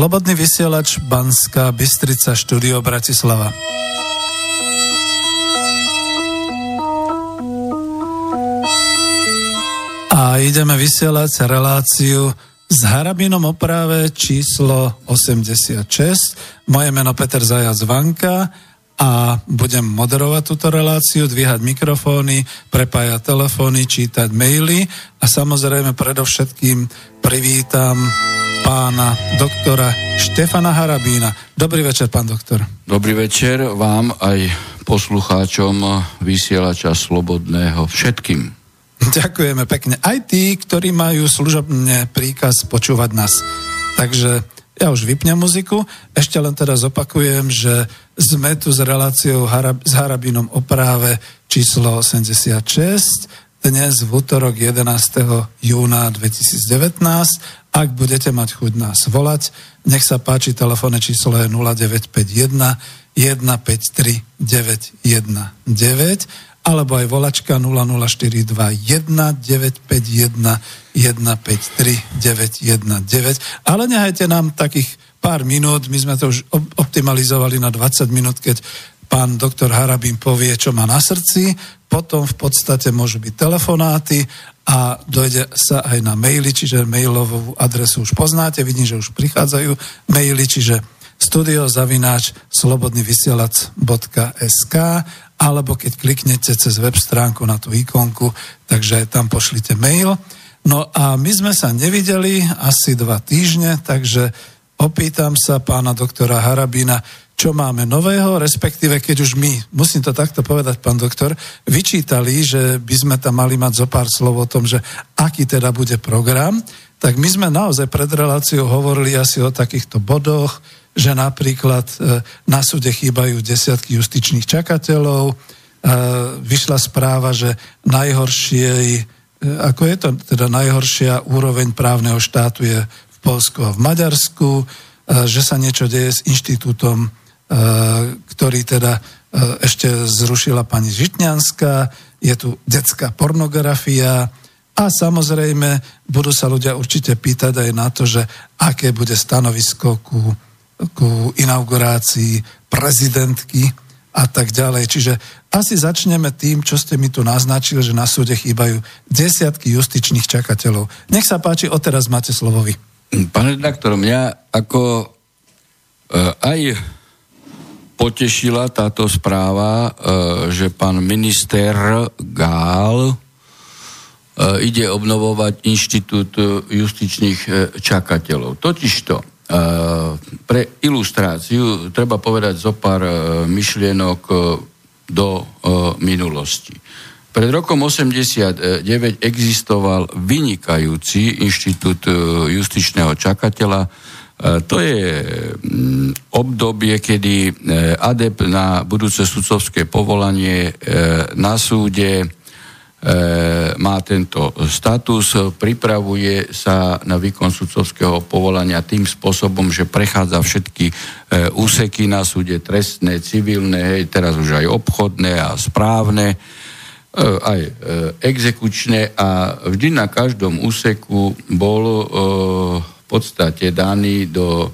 Slobodný vysielač Banska Bystrica štúdio Bratislava. A ideme vysielať reláciu s Harabinom oprave číslo 86. Moje meno Peter Zajac Vanka a budem moderovať túto reláciu, dvíhať mikrofóny, prepájať telefóny, čítať maily a samozrejme predovšetkým privítam pána doktora Štefana Harabína. Dobrý večer, pán doktor. Dobrý večer vám aj poslucháčom vysielača Slobodného všetkým. Ďakujeme pekne. Aj tí, ktorí majú služobne príkaz počúvať nás. Takže ja už vypnem muziku. Ešte len teraz opakujem, že sme tu s reláciou Harab- s Harabinom o práve číslo 86 dnes v útorok 11. júna 2019. Ak budete mať chuť nás volať, nech sa páči, telefónne číslo je 0951 153 919 alebo aj volačka 0042 1951 153 919. Ale nehajte nám takých pár minút, my sme to už optimalizovali na 20 minút, keď pán doktor Harabín povie, čo má na srdci, potom v podstate môžu byť telefonáty a dojde sa aj na maily, čiže mailovú adresu už poznáte, vidím, že už prichádzajú maily, čiže studiozavináč slobodnyvysielac.sk alebo keď kliknete cez web stránku na tú ikonku, takže tam pošlite mail. No a my sme sa nevideli asi dva týždne, takže opýtam sa pána doktora Harabína, čo máme nového, respektíve keď už my, musím to takto povedať, pán doktor, vyčítali, že by sme tam mali mať zo pár slov o tom, že aký teda bude program, tak my sme naozaj pred reláciou hovorili asi o takýchto bodoch, že napríklad e, na súde chýbajú desiatky justičných čakateľov, e, vyšla správa, že najhoršie, e, ako je to teda najhoršia úroveň právneho štátu je v Polsku a v Maďarsku, že sa niečo deje s inštitútom, ktorý teda ešte zrušila pani Žitňanská, je tu detská pornografia, a samozrejme budú sa ľudia určite pýtať aj na to, že aké bude stanovisko ku ku inaugurácii prezidentky a tak ďalej. Čiže asi začneme tým, čo ste mi tu naznačili, že na súde chýbajú desiatky justičných čakateľov. Nech sa páči, odteraz máte slovovi. Pane redaktor, mňa ako e, aj potešila táto správa, e, že pán minister Gál e, ide obnovovať inštitút justičných e, čakateľov. Totižto, pre ilustráciu treba povedať zo pár myšlienok do minulosti. Pred rokom 89 existoval vynikajúci inštitút justičného čakateľa. To je mm, obdobie, kedy ADEP na budúce sudcovské povolanie na súde E, má tento status, pripravuje sa na výkon sudcovského povolania tým spôsobom, že prechádza všetky e, úseky na súde trestné, civilné, teraz už aj obchodné a správne, e, aj exekučné a vždy na každom úseku bol podstate daný do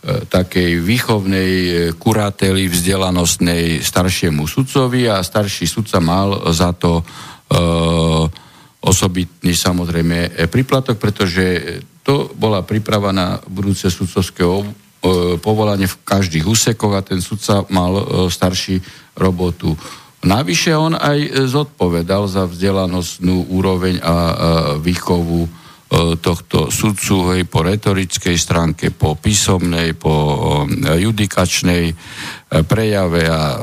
takej výchovnej kurately vzdelanostnej staršiemu sudcovi a starší sudca mal za to Eh, osobitný samozrejme eh, príplatok, pretože to bola príprava na budúce sudcovského eh, povolanie v každých úsekoch a ten sudca mal starší robotu. Navyše on aj zodpovedal za vzdelanostnú úroveň a výchovu tohto sudcu hej, po retorickej stránke, po písomnej, po judikačnej prejave a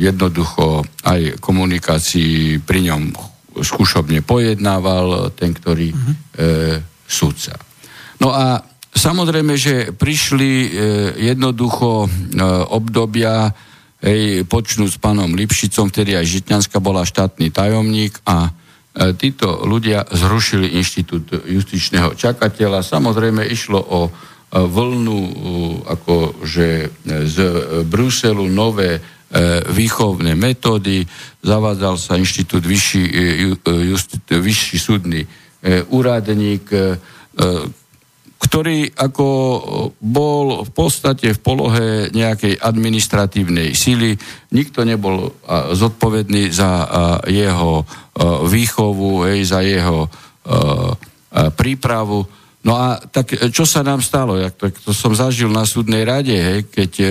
jednoducho aj komunikácii pri ňom skúšobne pojednával ten, ktorý uh-huh. e, sudca. No a samozrejme, že prišli e, jednoducho e, obdobia, hej, počnú s pánom Lipšicom, vtedy aj Žitňanská bola štátny tajomník a E, títo ľudia zrušili inštitút justičného čakateľa. Samozrejme išlo o e, vlnu akože z Bruselu nové e, výchovné metódy, zavádzal sa inštitút vyšší, just, vyšší súdny úradník, ktorý ako bol v podstate v polohe nejakej administratívnej síly. Nikto nebol zodpovedný za jeho výchovu, za jeho prípravu. No a tak čo sa nám stalo? Jak to, to som zažil na súdnej rade, hej, keď e,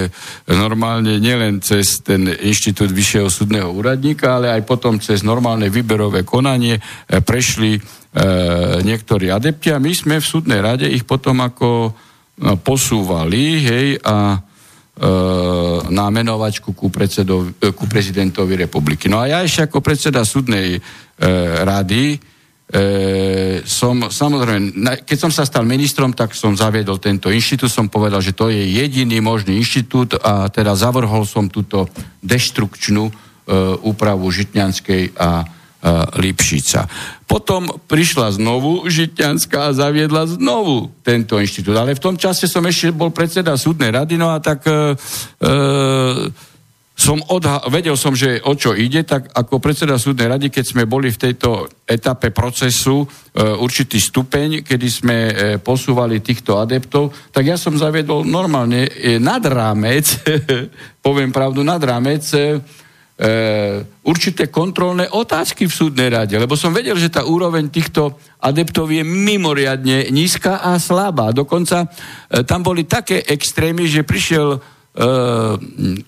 normálne nielen cez ten inštitút vyššieho súdneho úradníka, ale aj potom cez normálne výberové konanie e, prešli e, niektorí adepti a my sme v súdnej rade ich potom ako no, posúvali, hej, a e, na menovačku ku, predsedov, e, ku prezidentovi republiky. No a ja ešte ako predseda súdnej e, rady E, som, samozrejme, keď som sa stal ministrom, tak som zaviedol tento inštitút, som povedal, že to je jediný možný inštitút a teda zavrhol som túto deštrukčnú e, úpravu Žitňanskej a e, Lipšica. Potom prišla znovu Žitňanská a zaviedla znovu tento inštitút. Ale v tom čase som ešte bol predseda súdnej rady, no a tak e, e, som odha- vedel som, že o čo ide, tak ako predseda súdnej rady, keď sme boli v tejto etape procesu e, určitý stupeň, kedy sme e, posúvali týchto adeptov, tak ja som zaviedol normálne e, nad rámec, poviem pravdu, nad rámec e, e, určité kontrolné otázky v súdnej rade, lebo som vedel, že tá úroveň týchto adeptov je mimoriadne nízka a slabá. Dokonca e, tam boli také extrémy, že prišiel Uh,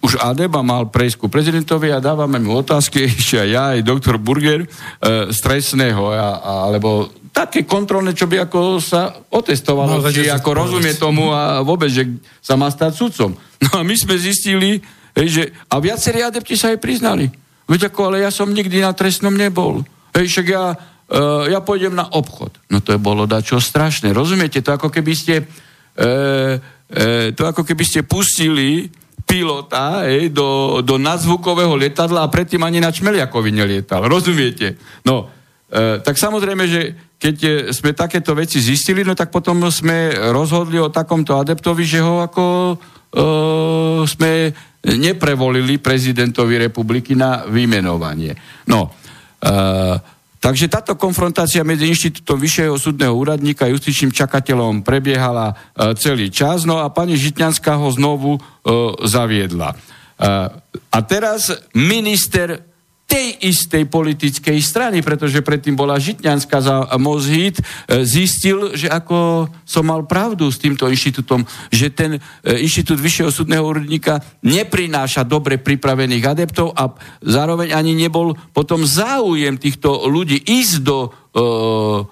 už Adeba mal prejsť ku prezidentovi a dávame mu otázky, ešte aj ja, aj doktor Burger, uh, stresného, a, a, alebo také kontrolné, čo by ako sa otestovalo, no, či ako rozumie tomu a vôbec, že sa má stať sudcom. No a my sme zistili, hej, že, a viacerí adepti sa aj priznali. Veď ako, ale ja som nikdy na trestnom nebol. Hej, však ja, uh, ja pôjdem na obchod. No to je bolo dačo strašné. Rozumiete, to ako keby ste... Uh, e, to ako keby ste pustili pilota e, do, do nadzvukového lietadla a predtým ani na Čmeliakovi nelietal. Rozumiete? No, e, tak samozrejme, že keď sme takéto veci zistili, no tak potom sme rozhodli o takomto adeptovi, že ho ako e, sme neprevolili prezidentovi republiky na vymenovanie. No, e, Takže táto konfrontácia medzi Inštitútom vyššieho súdneho úradníka a justičným čakateľom prebiehala e, celý čas, no a pani Žitňanská ho znovu e, zaviedla. E, a teraz minister tej istej politickej strany, pretože predtým bola Žitňanská za Mozhit, e, zistil, že ako som mal pravdu s týmto inštitútom, že ten e, inštitút vyššieho súdneho úrodníka neprináša dobre pripravených adeptov a zároveň ani nebol potom záujem týchto ľudí ísť do uh,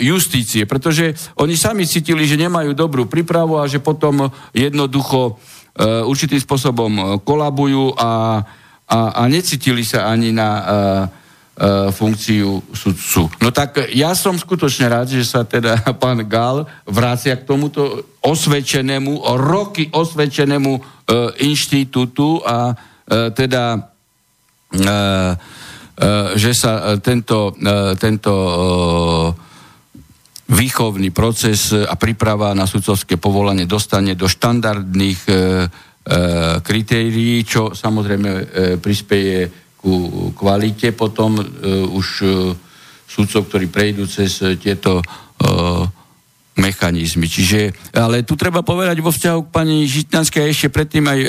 justície, pretože oni sami cítili, že nemajú dobrú prípravu a že potom jednoducho uh, určitým spôsobom kolabujú a a, a necítili sa ani na uh, uh, funkciu sudcu. No tak ja som skutočne rád, že sa teda pán Gal vrácia k tomuto osvedčenému, roky osvedčenému uh, inštitútu a uh, teda uh, že sa tento, tento výchovný proces a príprava na sudcovské povolanie dostane do štandardných kritérií, čo samozrejme e, prispieje ku kvalite. Potom e, už súdcov, ktorí prejdú cez tieto mechanizmy. Čiže, ale tu treba povedať vo vzťahu k pani Žitnanskej a ešte predtým aj e,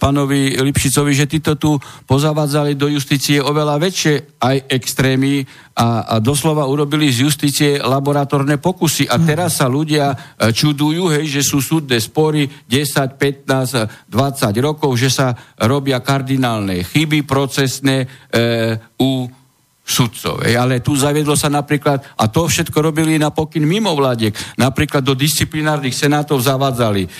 pánovi Lipšicovi, že títo tu pozavádzali do justície oveľa väčšie aj extrémy a, a doslova urobili z justície laboratórne pokusy. A teraz sa ľudia e, čudujú, hej, že sú súdne spory 10, 15, 20 rokov, že sa robia kardinálne chyby procesné e, u sudcov. Ale tu zaviedlo sa napríklad, a to všetko robili na pokyn mimovládiek, napríklad do disciplinárnych senátov zavádzali e,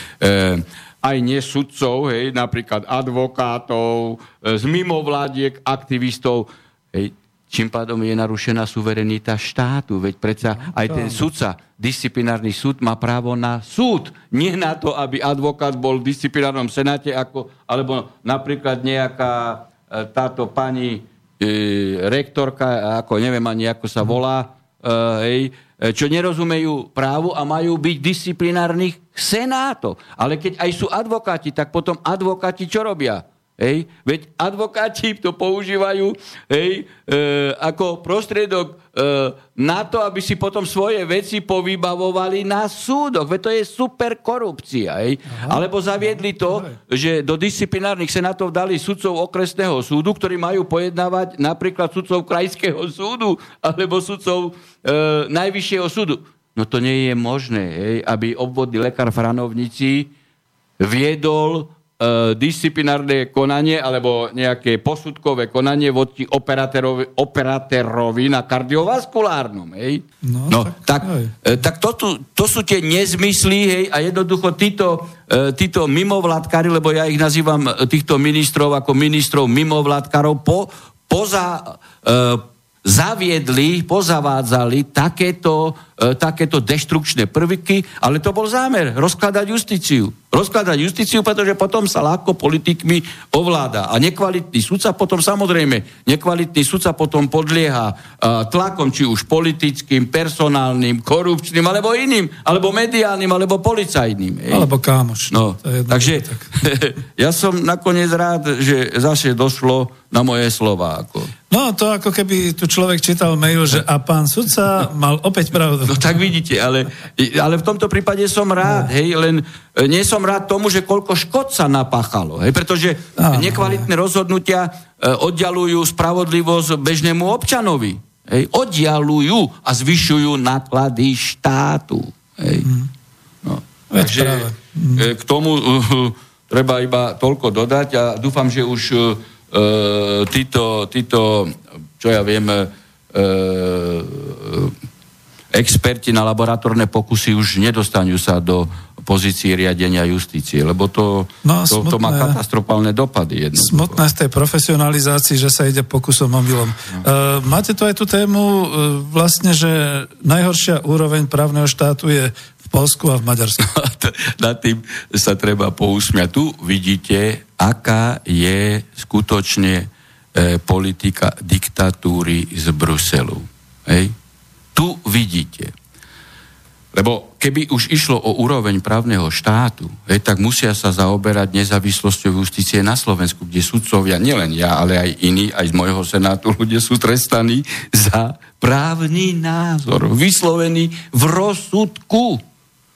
aj nesudcov, hej, napríklad advokátov, e, z mimovládiek, aktivistov. Hej, čím pádom je narušená suverenita štátu. Veď predsa aj ten sudca, disciplinárny súd má právo na súd. Nie na to, aby advokát bol v disciplinárnom senáte, ako, alebo napríklad nejaká e, táto pani rektorka, ako neviem ani ako sa volá, e, hej, e, čo nerozumejú právu a majú byť disciplinárnych senátov. Ale keď aj sú advokáti, tak potom advokáti čo robia? Hej? Veď advokáti to používajú hej, e, ako prostriedok e, na to, aby si potom svoje veci povybavovali na súdoch. Veď to je super korupcia. Hej? Alebo zaviedli to, že do disciplinárnych senátov dali sudcov okresného súdu, ktorí majú pojednávať napríklad sudcov krajského súdu alebo sudcov e, najvyššieho súdu. No to nie je možné, hej, aby obvodný lekár v Hranovnici viedol E, disciplinárne konanie alebo nejaké posudkové konanie voči operáterovi, operáterovi na kardiovaskulárnom. Hej? No, no tak, tak, e, tak to, tu, to sú tie nezmysly hej, a jednoducho títo, e, títo mimovládkari, lebo ja ich nazývam týchto ministrov ako ministrov mimovládkarov, po, poza, zaviedli, pozavádzali takéto, e, takéto deštrukčné prvky, ale to bol zámer, rozkladať justíciu. Rozkladať justíciu, pretože potom sa ľahko politikmi ovláda. A nekvalitný sudca potom samozrejme, nekvalitný sudca potom podlieha e, tlakom, či už politickým, personálnym, korupčným, alebo iným, alebo mediálnym, alebo policajným. Ej. Alebo kámoš. No, takže tak. ja som nakoniec rád, že zase došlo na moje slova. Ako. No to ako keby tu človek čítal mail, že a pán sudca mal opäť pravdu. No tak vidíte, ale, ale v tomto prípade som rád, no. hej, len nie som rád tomu, že koľko škod sa napáchalo, hej, pretože no, nekvalitné rozhodnutia e, oddialujú spravodlivosť bežnému občanovi. Hej, oddialujú a zvyšujú náklady štátu. Hej. Mm. No. Takže mm. k tomu uh, treba iba toľko dodať a dúfam, že už uh, E, títo, títo, čo ja viem, e, experti na laboratórne pokusy už nedostanú sa do pozícii riadenia justície, lebo to, no, to, smutné, to má katastrofálne dopady. Jednoducho. Smutné z tej profesionalizácii, že sa ide pokusom omylom. No. Uh, máte tu aj tú tému, uh, vlastne, že najhoršia úroveň právneho štátu je v Polsku a v Maďarsku. Na tým sa treba pousmiať. Tu vidíte aká je skutočne e, politika diktatúry z Bruselu. Hej? Tu vidíte. Lebo keby už išlo o úroveň právneho štátu, hej, tak musia sa zaoberať nezávislosťou justície na Slovensku, kde sudcovia, nielen ja, ale aj iní, aj z môjho senátu, ľudia sú trestaní za právny názor, vyslovený v rozsudku.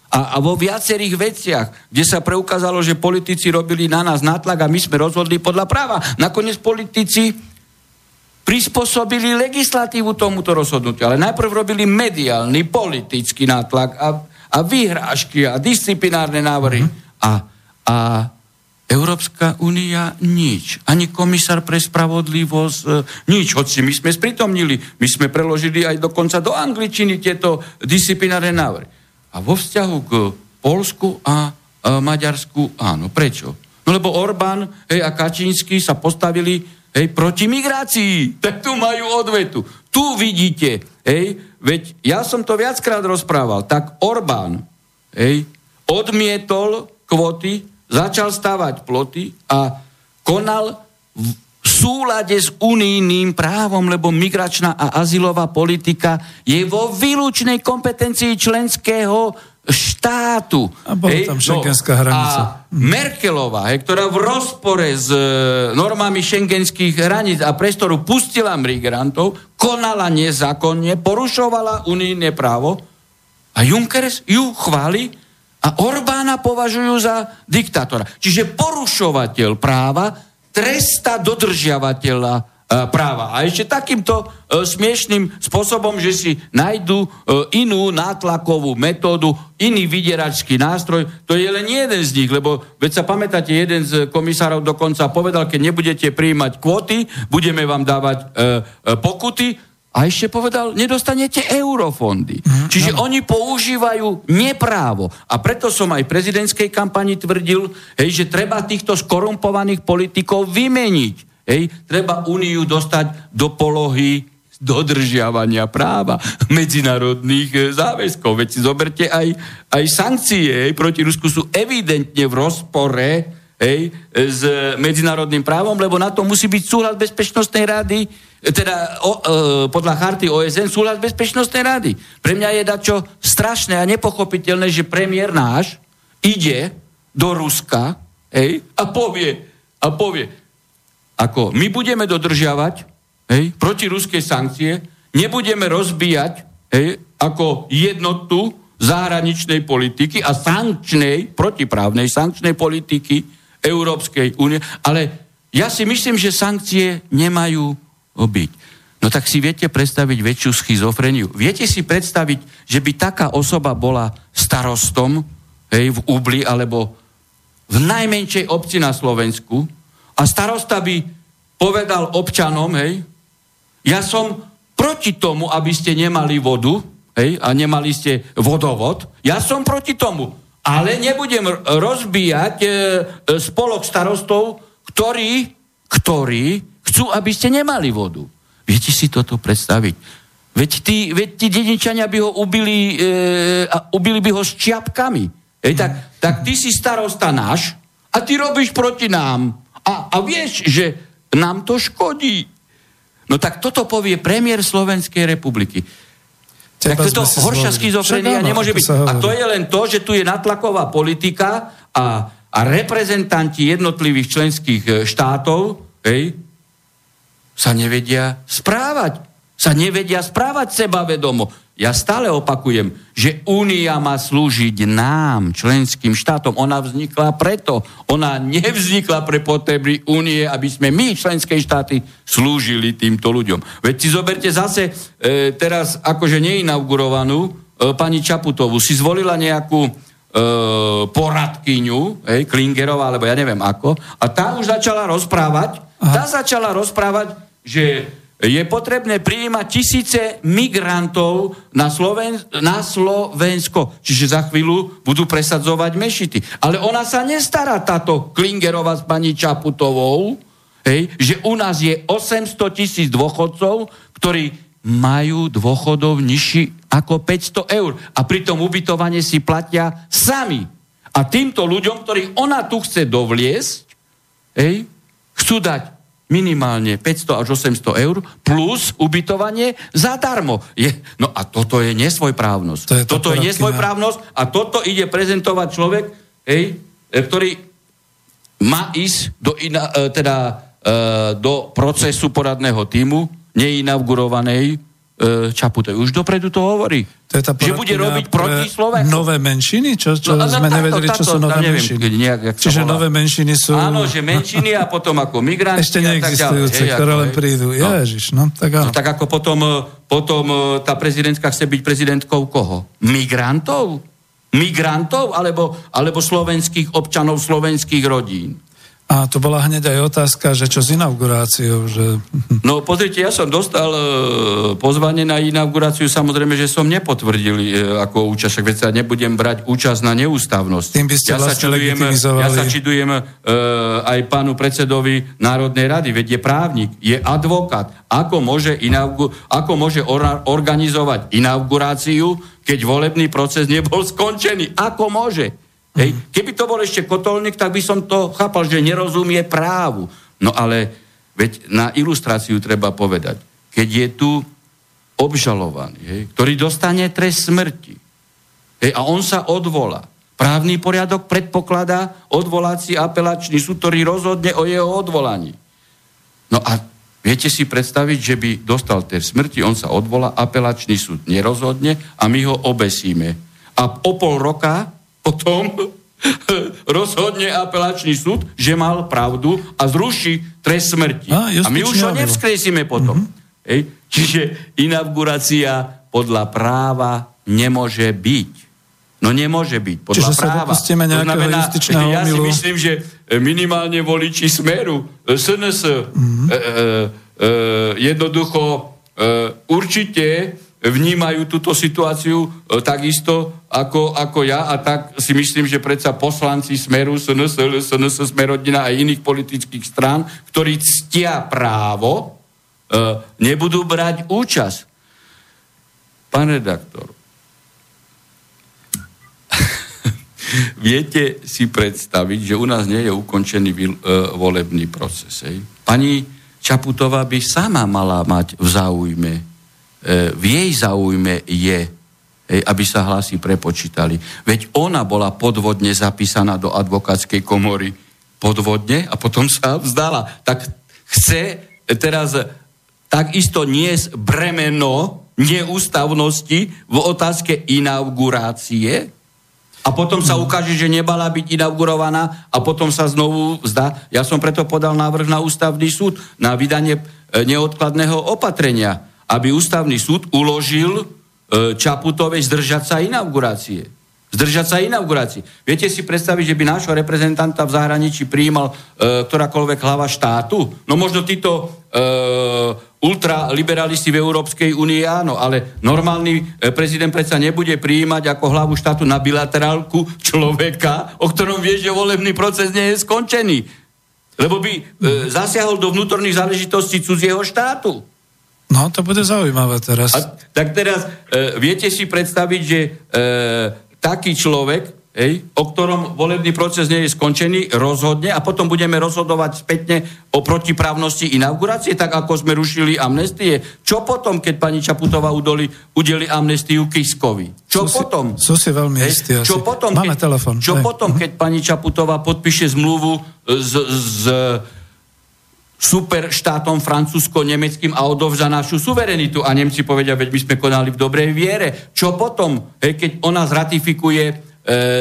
A, a vo viacerých veciach, kde sa preukázalo, že politici robili na nás nátlak a my sme rozhodli podľa práva. Nakoniec politici prispôsobili legislatívu tomuto rozhodnutiu, ale najprv robili mediálny, politický nátlak a, a vyhrážky a disciplinárne návrhy. Mm-hmm. A, a Európska únia nič. Ani komisár pre spravodlivosť e, nič. Hoci my sme spritomnili, my sme preložili aj dokonca do angličtiny tieto disciplinárne návrhy. A vo vzťahu k Polsku a, a Maďarsku áno. Prečo? No lebo Orbán hej, a Kačínsky sa postavili hej, proti migrácii. Tak tu majú odvetu. Tu vidíte, hej, veď ja som to viackrát rozprával, tak Orbán hej, odmietol kvoty, začal stavať ploty a konal v súlade s unijným právom, lebo migračná a azylová politika je vo výlučnej kompetencii členského štátu. A bola hej, tam šengenská no, hranica. A Merkelová, hej, ktorá v rozpore s e, normami šengenských hraníc a priestoru pustila migrantov, konala nezákonne, porušovala unijné právo a Junkers ju chváli a Orbána považujú za diktátora. Čiže porušovateľ práva tresta dodržiavateľa práva. A ešte takýmto e, smiešným spôsobom, že si nájdu e, inú nátlakovú metódu, iný vydieračský nástroj, to je len jeden z nich, lebo veď sa pamätáte, jeden z komisárov dokonca povedal, keď nebudete prijímať kvóty, budeme vám dávať e, e, pokuty, a ešte povedal, nedostanete eurofondy. Mm, Čiže no. oni používajú neprávo. A preto som aj v prezidentskej kampani tvrdil, hej, že treba týchto skorumpovaných politikov vymeniť. Hej, treba Úniu dostať do polohy dodržiavania práva medzinárodných e, záväzkov. Veď si zoberte aj, aj sankcie hej, proti Rusku sú evidentne v rozpore hej, s medzinárodným právom, lebo na to musí byť súhlas Bezpečnostnej rady teda o, e, podľa charty OSN súhlas Bezpečnostnej rady. Pre mňa je dačo strašné a nepochopiteľné, že premiér náš ide do Ruska ej, a povie, a povie, ako my budeme dodržiavať hej, protiruské sankcie, nebudeme rozbíjať hej, ako jednotu zahraničnej politiky a sankčnej, protiprávnej sankčnej politiky Európskej únie, ale ja si myslím, že sankcie nemajú byť. No tak si viete predstaviť väčšiu schizofreniu. Viete si predstaviť, že by taká osoba bola starostom hej, v Ubli alebo v najmenšej obci na Slovensku a starosta by povedal občanom, hej, ja som proti tomu, aby ste nemali vodu, hej, a nemali ste vodovod, ja som proti tomu, ale nebudem rozbíjať e, e, spolok starostov, ktorí, ktorí chcú, aby ste nemali vodu. Viete si toto predstaviť? Veď tí, veď tí dedinčania by ho ubili, e, a ubili by ho s čiapkami. Hej, tak, tak ty si starosta náš a ty robíš proti nám. A, a vieš, že nám to škodí. No tak toto povie premiér Slovenskej republiky. Teba tak toto horšia schizofrenia nemôže byť. A to je len to, že tu je natlaková politika a, a reprezentanti jednotlivých členských e, štátov hej, sa nevedia správať. Sa nevedia správať sebavedomo. Ja stále opakujem, že Únia má slúžiť nám, členským štátom. Ona vznikla preto. Ona nevznikla pre potreby Únie, aby sme my, členské štáty, slúžili týmto ľuďom. Veď si zoberte zase e, teraz akože neinaugurovanú e, pani Čaputovú. Si zvolila nejakú e, poradkyňu, hej, Klingerová, alebo ja neviem ako, a tá už začala rozprávať, Aha. tá začala rozprávať, že je potrebné prijímať tisíce migrantov na, Sloven- na Slovensko. Čiže za chvíľu budú presadzovať mešity. Ale ona sa nestará, táto Klingerová s pani Čaputovou, hej, že u nás je 800 tisíc dôchodcov, ktorí majú dôchodov nižší ako 500 eur. A pritom ubytovanie si platia sami. A týmto ľuďom, ktorých ona tu chce dovliesť, hej, chcú dať minimálne 500 až 800 eur plus ubytovanie zadarmo. Je, no a toto je nesvojprávnosť. To je to toto je nesvojprávnosť a toto ide prezentovať človek, hej, e, ktorý má ísť do, ina, e, teda, e, do procesu poradného týmu neinaugurovanej E, Čaputovej. Už dopredu to hovorí. To je tá že bude robiť proti Slovensku. Nové menšiny? Čo, čo no, sme táto, nevedeli, čo táto, sú nové neviem, menšiny? Nejak, Čiže nové menšiny sú... Áno, že menšiny a potom ako migranti Ešte neexistujúce, ktoré len prídu. No. Ježiš, no tak áno. No, tak ako potom, e, potom e, tá prezidentka chce byť prezidentkou koho? Migrantov? Migrantov alebo, alebo slovenských občanov, slovenských rodín? A to bola hneď aj otázka, že čo s inauguráciou? Že... No pozrite, ja som dostal e, pozvanie na inauguráciu, samozrejme, že som nepotvrdil e, ako účasť, veď sa nebudem brať účasť na neústavnosť. Tým by ste ja, vlastne sa čudujem, ja sa čudujem e, aj pánu predsedovi Národnej rady, veď je právnik, je advokát. Ako môže, inaugu, ako môže or, organizovať inauguráciu, keď volebný proces nebol skončený? Ako môže? Hej. Keby to bol ešte kotolník, tak by som to chápal, že nerozumie právu. No ale veď na ilustráciu treba povedať, keď je tu obžalovaný, hej, ktorý dostane trest smrti hej, a on sa odvolá. Právny poriadok predpokladá odvolací apelačný súd, ktorý rozhodne o jeho odvolaní. No a viete si predstaviť, že by dostal trest smrti, on sa odvolá, apelačný súd nerozhodne a my ho obesíme. A o pol roka potom rozhodne apelačný súd, že mal pravdu a zruší trest smrti. A, a my už ho nevskresíme potom. Mm-hmm. Hej? Čiže inaugurácia podľa práva nemôže byť. No nemôže byť, podľa Čiže práva. Čiže sa nejakého znamená, Ja si myslím, že minimálne voliči Smeru, SNS, mm-hmm. e, e, e, jednoducho e, určite vnímajú túto situáciu e, takisto ako, ako ja a tak si myslím, že predsa poslanci Smeru, SNS, SNS, Smerodina a iných politických strán, ktorí ctia právo, e, nebudú brať účasť. Pán redaktor, viete si predstaviť, že u nás nie je ukončený e, volebný proces. Hej? Pani Čaputová by sama mala mať v záujme v jej záujme je, aby sa hlasy prepočítali. Veď ona bola podvodne zapísaná do advokátskej komory podvodne a potom sa vzdala. Tak chce teraz takisto niesť bremeno neústavnosti v otázke inaugurácie a potom sa ukáže, že nebala byť inaugurovaná a potom sa znovu zdá. Ja som preto podal návrh na ústavný súd na vydanie e, neodkladného opatrenia, aby ústavný súd uložil e, Čaputovej zdržať sa inaugurácie. Zdržať sa inaugurácie. Viete si predstaviť, že by nášho reprezentanta v zahraničí prijímal e, ktorákoľvek hlava štátu? No možno títo e, ultraliberalisti v Európskej únii áno, ale normálny e, prezident predsa nebude prijímať ako hlavu štátu na bilaterálku človeka, o ktorom vie, že volebný proces nie je skončený. Lebo by e, zasiahol do vnútorných záležitostí cudzieho štátu. No, to bude zaujímavé teraz. A, tak teraz e, viete si predstaviť, že e, taký človek hej, o ktorom volebný proces nie je skončený, rozhodne a potom budeme rozhodovať spätne o protiprávnosti inaugurácie, tak ako sme rušili amnestie. Čo potom, keď pani Čaputová udoli, udeli amnestiu Kiskovi? Čo sú potom? Si, sú si veľmi hej, istí Čo potom, Máme keď, telefon. Čo hej. potom, keď pani Čaputová podpíše zmluvu s, s super štátom francúzsko-nemeckým a odovzda našu suverenitu. A Nemci povedia, veď my sme konali v dobrej viere. Čo potom, hej, keď ona zratifikuje e,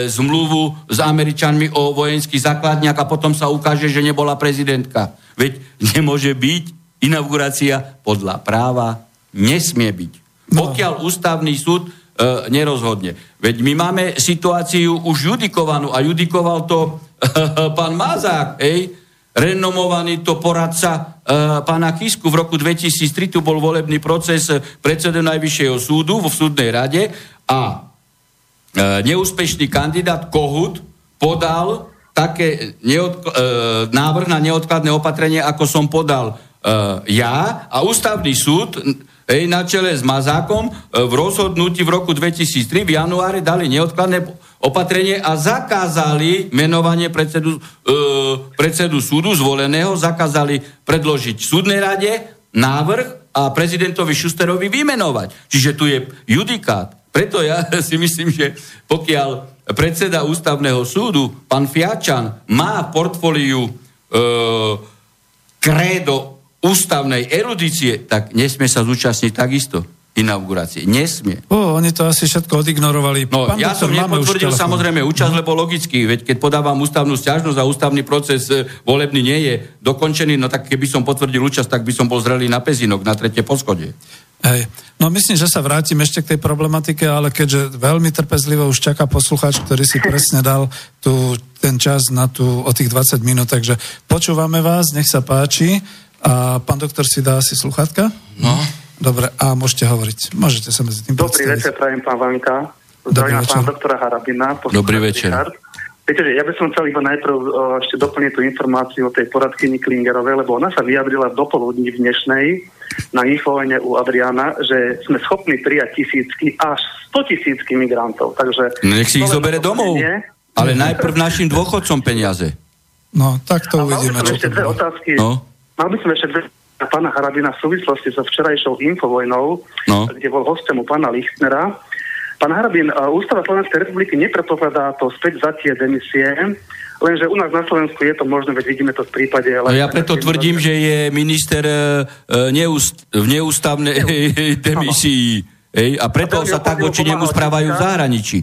zmluvu s Američanmi o vojenských základniach a potom sa ukáže, že nebola prezidentka. Veď nemôže byť inaugurácia podľa práva, nesmie byť. No. Pokiaľ ústavný súd e, nerozhodne. Veď my máme situáciu už judikovanú a judikoval to pán Mazák, hej, renomovaný to poradca e, pána Kisku. V roku 2003 tu bol volebný proces predsedu Najvyššieho súdu vo súdnej rade a E, neúspešný kandidát Kohut podal také neodk- e, návrh na neodkladné opatrenie, ako som podal e, ja a ústavný súd ej, na čele s Mazákom v rozhodnutí v roku 2003 v januári dali neodkladné opatrenie a zakázali menovanie predsedu, e, predsedu súdu zvoleného, zakázali predložiť súdnej rade návrh a prezidentovi Šusterovi vymenovať. Čiže tu je judikát. Preto ja si myslím, že pokiaľ predseda ústavného súdu, pán Fiačan, má v portfóliu e, krédo ústavnej erudície, tak nesmie sa zúčastniť takisto inaugurácie. Nesmie. O, oni to asi všetko odignorovali. No, Pán ja som nepotvrdil samozrejme účasť, lebo logicky, veď keď podávam ústavnú stiažnosť a ústavný proces e, volebný nie je dokončený, no tak keby som potvrdil účasť, tak by som bol zrelý na pezinok, na tretie poschodie. Hej. No myslím, že sa vrátim ešte k tej problematike, ale keďže veľmi trpezlivo už čaká poslucháč, ktorý si presne dal tu, ten čas na tú, o tých 20 minút, takže počúvame vás, nech sa páči. A pán doktor si dá asi sluchátka? No. Dobre, a môžete hovoriť. Môžete sa medzi tým Dobrý predstaviť. večer, prajem pán Vanka. Zdravím pán doktora Harabina. Dobrý večer. Richard. Viete, že ja by som chcel iba najprv uh, ešte doplniť tú informáciu o tej poradkyni Klingerovej, lebo ona sa vyjadrila dopoludní v dnešnej na infovene u Adriana, že sme schopní prijať tisícky až 100 tisícky migrantov. Takže no nech si ich zobere domov. Nie. Ale najprv našim dôchodcom peniaze. No, tak to uvidíme. Mal by som ešte dve otázky. No. Mal by som ešte dve pána Harabina v súvislosti so včerajšou infovojnou, no. kde bol hostem u pána Lichtnera. Pán Harabin, Ústava Slovenskej republiky nepredpokladá to späť tie demisie, lenže u nás na Slovensku je to možné, veď vidíme to v prípade... No ja preto tvrdím, že je minister uh, neúst, v neústavnej demisii. Hej, a preto a sa tak voči nemu správajú v zahraničí.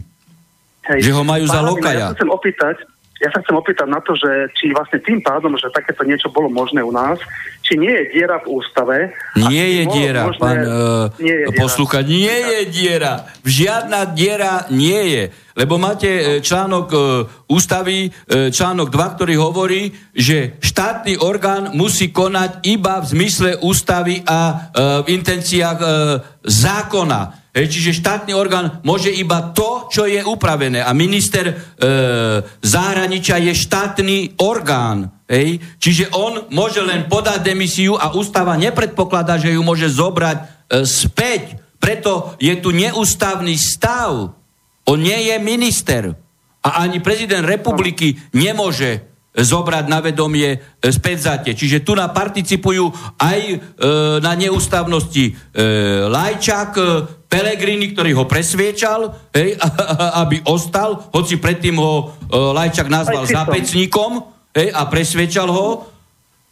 Hej. Že ho majú Pán za lokaja. Ja chcem opýtať, ja sa chcem opýtať na to, že či vlastne tým pádom, že takéto niečo bolo možné u nás, či nie je diera v ústave. Nie je diera, možné, pán uh, nie je poslúchať, nie je diera. Žiadna diera nie je. Lebo máte e, článok uh, ústavy, článok 2, ktorý hovorí, že štátny orgán musí konať iba v zmysle ústavy a uh, v intenciách uh, zákona. Hej, čiže štátny orgán môže iba to, čo je upravené. A minister e, zahraničia je štátny orgán. Hej, čiže on môže len podať demisiu a ústava nepredpokladá, že ju môže zobrať e, späť. Preto je tu neústavný stav. On nie je minister. A ani prezident republiky nemôže zobrať na vedomie e, späť tie. Čiže tu na participujú aj e, na neústavnosti e, Lajčák, e, Pelegrini, ktorý ho presviečal, hej, aby ostal, hoci predtým ho uh, Lajčak nazval zápecníkom hej, a presviečal ho.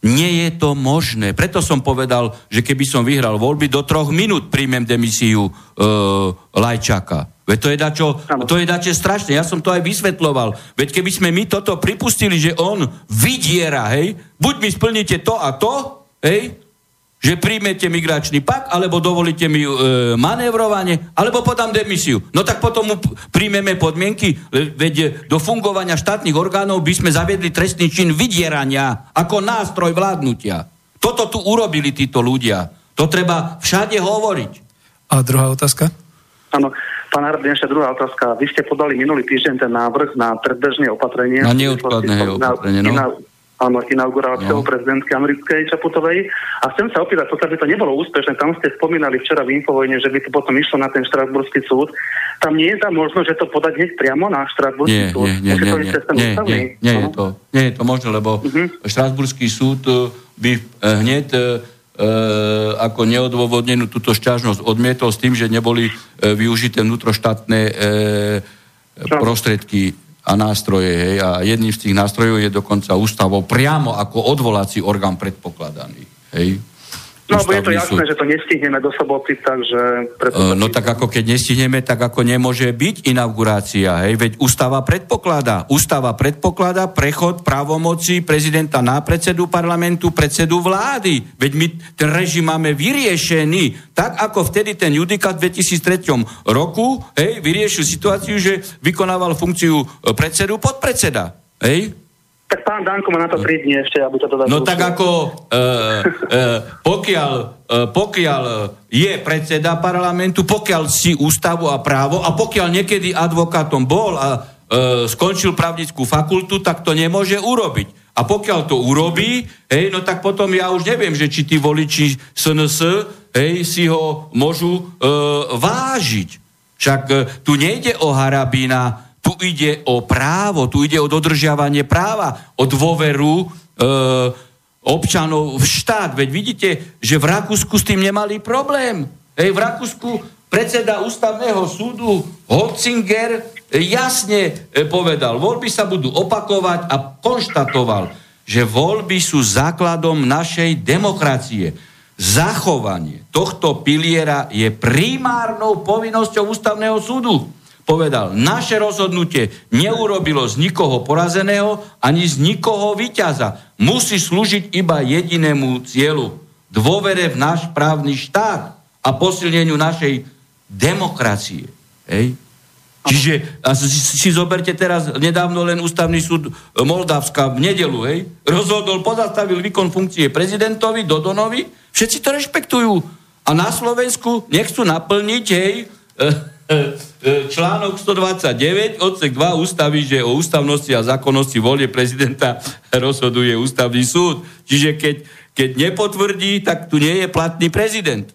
Nie je to možné. Preto som povedal, že keby som vyhral voľby, do troch minút príjmem demisiu e, Lajčaka. Veď to je dačo, to je dačo strašné. Ja som to aj vysvetloval. Veď keby sme my toto pripustili, že on vydiera, hej, buď mi splníte to a to, hej, že príjmete migračný pak, alebo dovolíte mi e, manévrovanie, alebo podám demisiu. No tak potom príjmeme podmienky, veď do fungovania štátnych orgánov by sme zaviedli trestný čin vydierania ako nástroj vládnutia. Toto tu urobili títo ľudia. To treba všade hovoriť. A druhá otázka? Áno. Pán Harbin, ešte druhá otázka. Vy ste podali minulý týždeň ten návrh na predbežné opatrenie. Na neodkladné opatrenie, no. Na, áno, inauguráciou no. prezidentky americkej Čaputovej. A chcem sa opýtať, pokiaľ by to nebolo úspešné, tam ste spomínali včera v Infovojne, že by to potom išlo na ten štrasburský súd. Tam nie je tam možno, že to podať hneď priamo na štrasburský nie, súd? Nie, nie, nie, nie, nie, nie, nie, je to, nie je to možné, lebo uh-huh. štrasburský súd eh, by eh, hneď e, ako neodôvodnenú túto šťažnosť odmietol s tým, že neboli e, využité vnútroštátne e, prostriedky a nástroje. Hej, a jedným z tých nástrojov je dokonca ústavou priamo ako odvolací orgán predpokladaný. Hej. No, je to jasné, súd. že to nestihneme do soboty, takže... Uh, no tak ako keď nestihneme, tak ako nemôže byť inaugurácia, hej? Veď ústava predpokladá. Ústava predpokladá prechod právomoci prezidenta na predsedu parlamentu, predsedu vlády. Veď my ten režim máme vyriešený. Tak ako vtedy ten judikát v 2003 roku, hej, vyriešil situáciu, že vykonával funkciu e, predsedu podpredseda. Hej? Tak pán Danko má na to 3 dní ešte, aby to teda... No tak ako e, e, pokiaľ, e, pokiaľ je predseda parlamentu, pokiaľ si ústavu a právo a pokiaľ niekedy advokátom bol a e, skončil právnickú fakultu, tak to nemôže urobiť. A pokiaľ to urobí, hej, no tak potom ja už neviem, že či tí voliči SNS, hej, si ho môžu e, vážiť. Však e, tu nejde o Harabína, tu ide o právo, tu ide o dodržiavanie práva, o dôveru e, občanov v štát. Veď vidíte, že v Rakúsku s tým nemali problém. Hej, v Rakúsku predseda ústavného súdu Hotzinger jasne e, povedal, voľby sa budú opakovať a konštatoval, že voľby sú základom našej demokracie. Zachovanie tohto piliera je primárnou povinnosťou ústavného súdu povedal, naše rozhodnutie neurobilo z nikoho porazeného ani z nikoho vyťaza. Musí slúžiť iba jedinému cieľu. Dôvere v náš právny štát a posilneniu našej demokracie. Hej? Čiže a si, zoberte teraz nedávno len ústavný súd Moldavska v nedelu, hej, rozhodol, pozastavil výkon funkcie prezidentovi, Dodonovi, všetci to rešpektujú. A na Slovensku nechcú naplniť, hej, e, článok 129, odsek 2 ústavy, že o ústavnosti a zákonnosti volie prezidenta rozhoduje ústavný súd. Čiže keď, keď nepotvrdí, tak tu nie je platný prezident.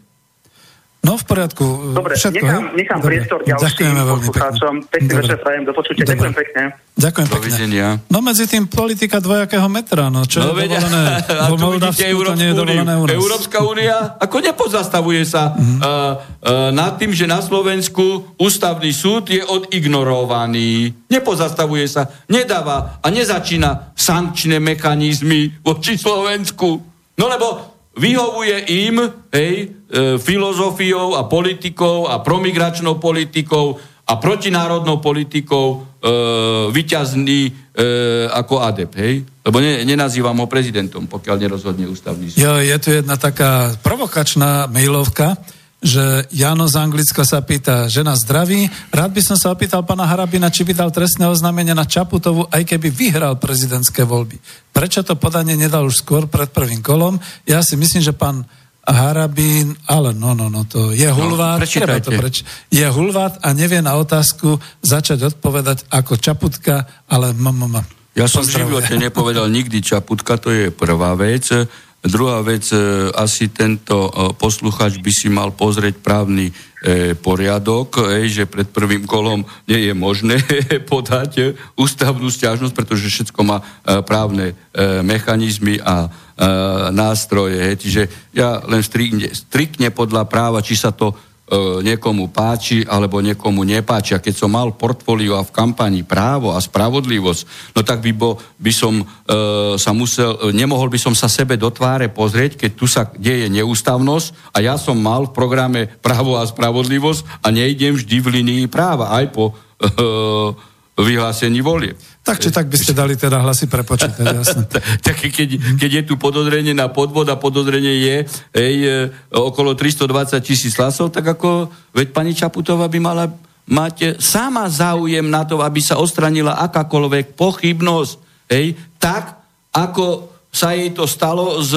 No v poriadku. Dobre, Všetko, nechám, nechám Dobre. priestor ďalším poslucháčom. Pekný večer prajem, do počutia. Ďakujem pekne. Ďakujem pekne. Dovidenia. No medzi tým politika dvojakého metra, no čo no, je vedia, dovolené v Moldavsku, to nie je dovolené u nás. Európska únia ako nepozastavuje sa mm-hmm. uh, uh, nad tým, že na Slovensku ústavný súd je odignorovaný. Nepozastavuje sa, nedáva a nezačína sankčné mechanizmy voči Slovensku. No lebo vyhovuje im, hej, e, filozofiou a politikou a promigračnou politikou a protinárodnou politikou e, vyťazný e, ako adep, hej? Lebo ne, nenazývam ho prezidentom, pokiaľ nerozhodne ústavný súd. Jo, je tu jedna taká provokačná mailovka, že Jano z Anglicka sa pýta, žena zdraví. Rád by som sa opýtal pána Harabina, či by dal trestné oznámenie na Čaputovu, aj keby vyhral prezidentské voľby. Prečo to podanie nedal už skôr pred prvým kolom? Ja si myslím, že pán Harabín, ale no, no, no, to je no, hulvát, no, treba to preč, je hulvát a nevie na otázku začať odpovedať ako Čaputka, ale mama. Ja som v živote nepovedal nikdy Čaputka, to je prvá vec. Druhá vec, e, asi tento e, posluchač by si mal pozrieť právny poriadok, že pred prvým kolom nie je možné podať ústavnú stiažnosť, pretože všetko má právne mechanizmy a nástroje. Čiže ja len striktne, striktne podľa práva, či sa to niekomu páči alebo niekomu nepáči. A keď som mal portfólio a v kampani právo a spravodlivosť, no tak by, bo, by som e, sa musel, nemohol by som sa sebe do tváre pozrieť, keď tu sa deje neústavnosť a ja som mal v programe právo a spravodlivosť a nejdem vždy v linii práva, aj po e, vyhlásení volie. Tak či tak by ste dali teda hlasy prepočítať, jasne. tak keď, keď je tu podozrenie na podvod a podozrenie je ej, e, okolo 320 tisíc hlasov, tak ako, veď pani Čaputová by mala mať sama záujem na to, aby sa ostranila akákoľvek pochybnosť, ej, tak ako sa jej to stalo s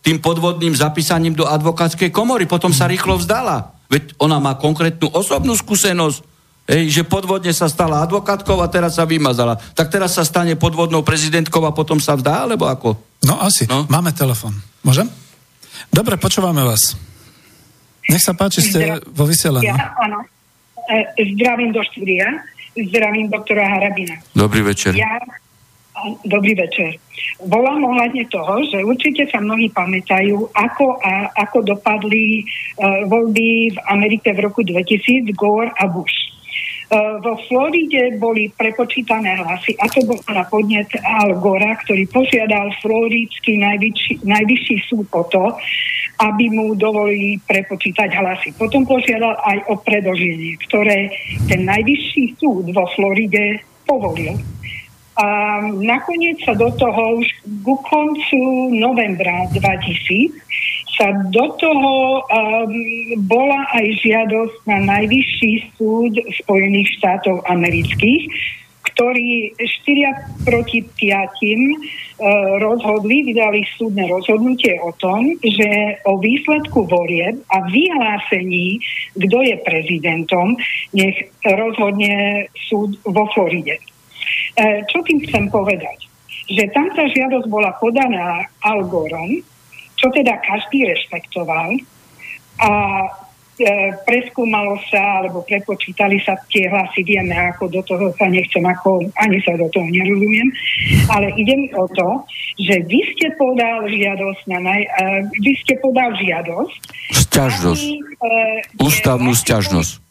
tým podvodným zapísaním do advokátskej komory. Potom sa rýchlo vzdala. Veď ona má konkrétnu osobnú skúsenosť Hej, že podvodne sa stala advokátkou a teraz sa vymazala. Tak teraz sa stane podvodnou prezidentkou a potom sa vdá, alebo ako? No asi. No? Máme telefon. Môžem? Dobre, počúvame vás. Nech sa páči, ste Zdra... vo vysielaní. Ja, áno. E, zdravím do štúdia. Zdravím doktora Harabina. Dobrý večer. Ja, dobrý večer. Volám ohľadne toho, že určite sa mnohí pamätajú, ako, a, ako dopadli uh, voľby v Amerike v roku 2000 Gore a Bush. Eh, vo Floride boli prepočítané hlasy a to bol na podnet Al Gora, ktorý požiadal floridský najvyšší, najvyšší súd o to, aby mu dovolili prepočítať hlasy. Potom požiadal aj o predlženie, ktoré ten najvyšší súd vo Floride povolil. A nakoniec sa do toho už ku koncu novembra 2000 sa do toho um, bola aj žiadosť na najvyšší súd Spojených štátov amerických, ktorí štyria proti piatim uh, rozhodli, vydali súdne rozhodnutie o tom, že o výsledku volieb a vyhlásení, kto je prezidentom, nech rozhodne súd vo Floride. Uh, čo tým chcem povedať? Že tam tá žiadosť bola podaná Algorom, čo teda každý rešpektoval a e, preskúmalo sa, alebo prepočítali sa tie hlasy, vieme, ako do toho sa nechcem, ako ani sa do toho nerozumiem, ale ide mi o to, že vy ste podal žiadosť na naj, e, vy ste podal žiadosť. Sťažnosť. E, Ústavnú sťažnosť.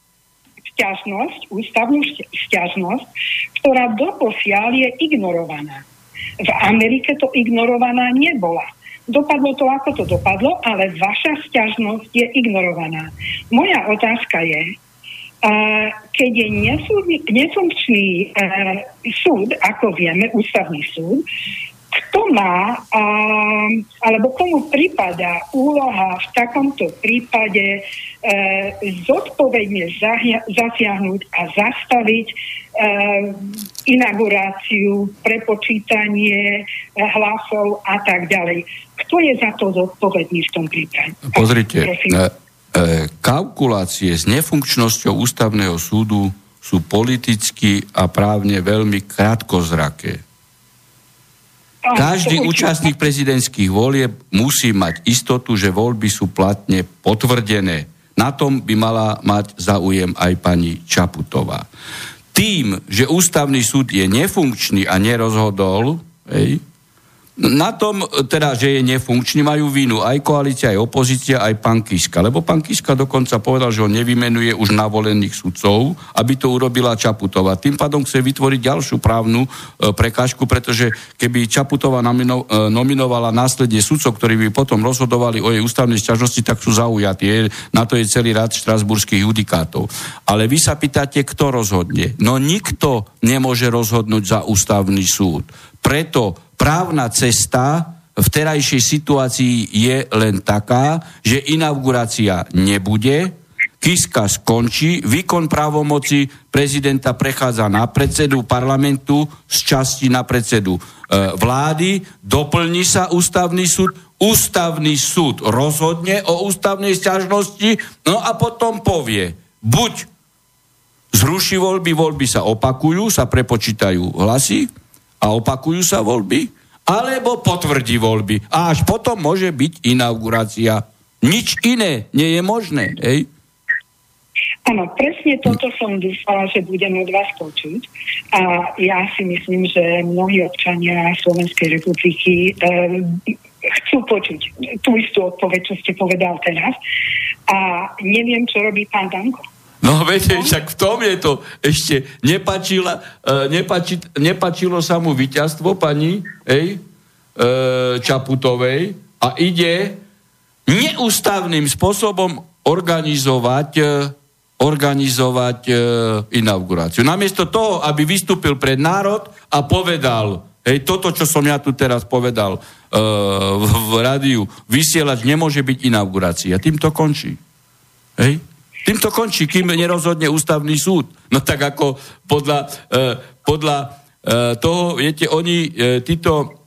Sťažnosť, ústavnú sťažnosť, ktorá doposiaľ je ignorovaná. V Amerike to ignorovaná nebola Dopadlo to, ako to dopadlo, ale vaša sťažnosť je ignorovaná. Moja otázka je, keď je nefunkčný uh, súd, ako vieme, ústavný súd, kto má, alebo komu prípada úloha v takomto prípade uh, zodpovedne zasiahnuť a zastaviť inauguráciu, prepočítanie uh, hlasov a tak ďalej. Kto je za to zodpovedný v tom prípade? Pozrite, e, e, kalkulácie s nefunkčnosťou ústavného súdu sú politicky a právne veľmi krátkozraké. Každý účastník prezidentských volieb musí mať istotu, že voľby sú platne potvrdené. Na tom by mala mať záujem aj pani Čaputová. Tým, že ústavný súd je nefunkčný a nerozhodol, hej, na tom, teda, že je nefunkčný, majú vínu aj koalícia, aj opozícia, aj pán Kiska. Lebo pán Kiska dokonca povedal, že on nevymenuje už navolených sudcov, aby to urobila Čaputová. Tým pádom chce vytvoriť ďalšiu právnu e, prekážku, pretože keby Čaputová nomino, e, nominovala následne sudcov, ktorí by potom rozhodovali o jej ústavnej sťažnosti, tak sú zaujatí. Na to je celý rad štrasburských judikátov. Ale vy sa pýtate, kto rozhodne. No nikto nemôže rozhodnúť za ústavný súd. Preto právna cesta v terajšej situácii je len taká, že inaugurácia nebude, Kiska skončí, výkon právomoci prezidenta prechádza na predsedu parlamentu z časti na predsedu e, vlády, doplní sa ústavný súd, ústavný súd rozhodne o ústavnej sťažnosti, no a potom povie, buď zruší voľby, voľby sa opakujú, sa prepočítajú hlasy, a opakujú sa voľby, alebo potvrdí voľby. A až potom môže byť inaugurácia. Nič iné nie je možné. Hej? Áno, presne toto som dúfala, že budem od vás počuť. A ja si myslím, že mnohí občania Slovenskej republiky e, chcú počuť tú istú odpoveď, čo ste povedal teraz. a neviem, čo robí pán Danko. No viete, však v tom je to ešte nepačila, uh, nepači, nepačilo sa mu víťazstvo pani ej, uh, Čaputovej a ide neústavným spôsobom organizovať uh, organizovať inauguráciu. Namiesto toho, aby vystúpil pred národ a povedal, hej, toto, čo som ja tu teraz povedal v, v rádiu, vysielať nemôže byť inaugurácia. Tým to končí. Hej? Tým to končí, kým nerozhodne ústavný súd. No tak ako podľa, uh, podľa uh, toho, viete, oni, uh, títo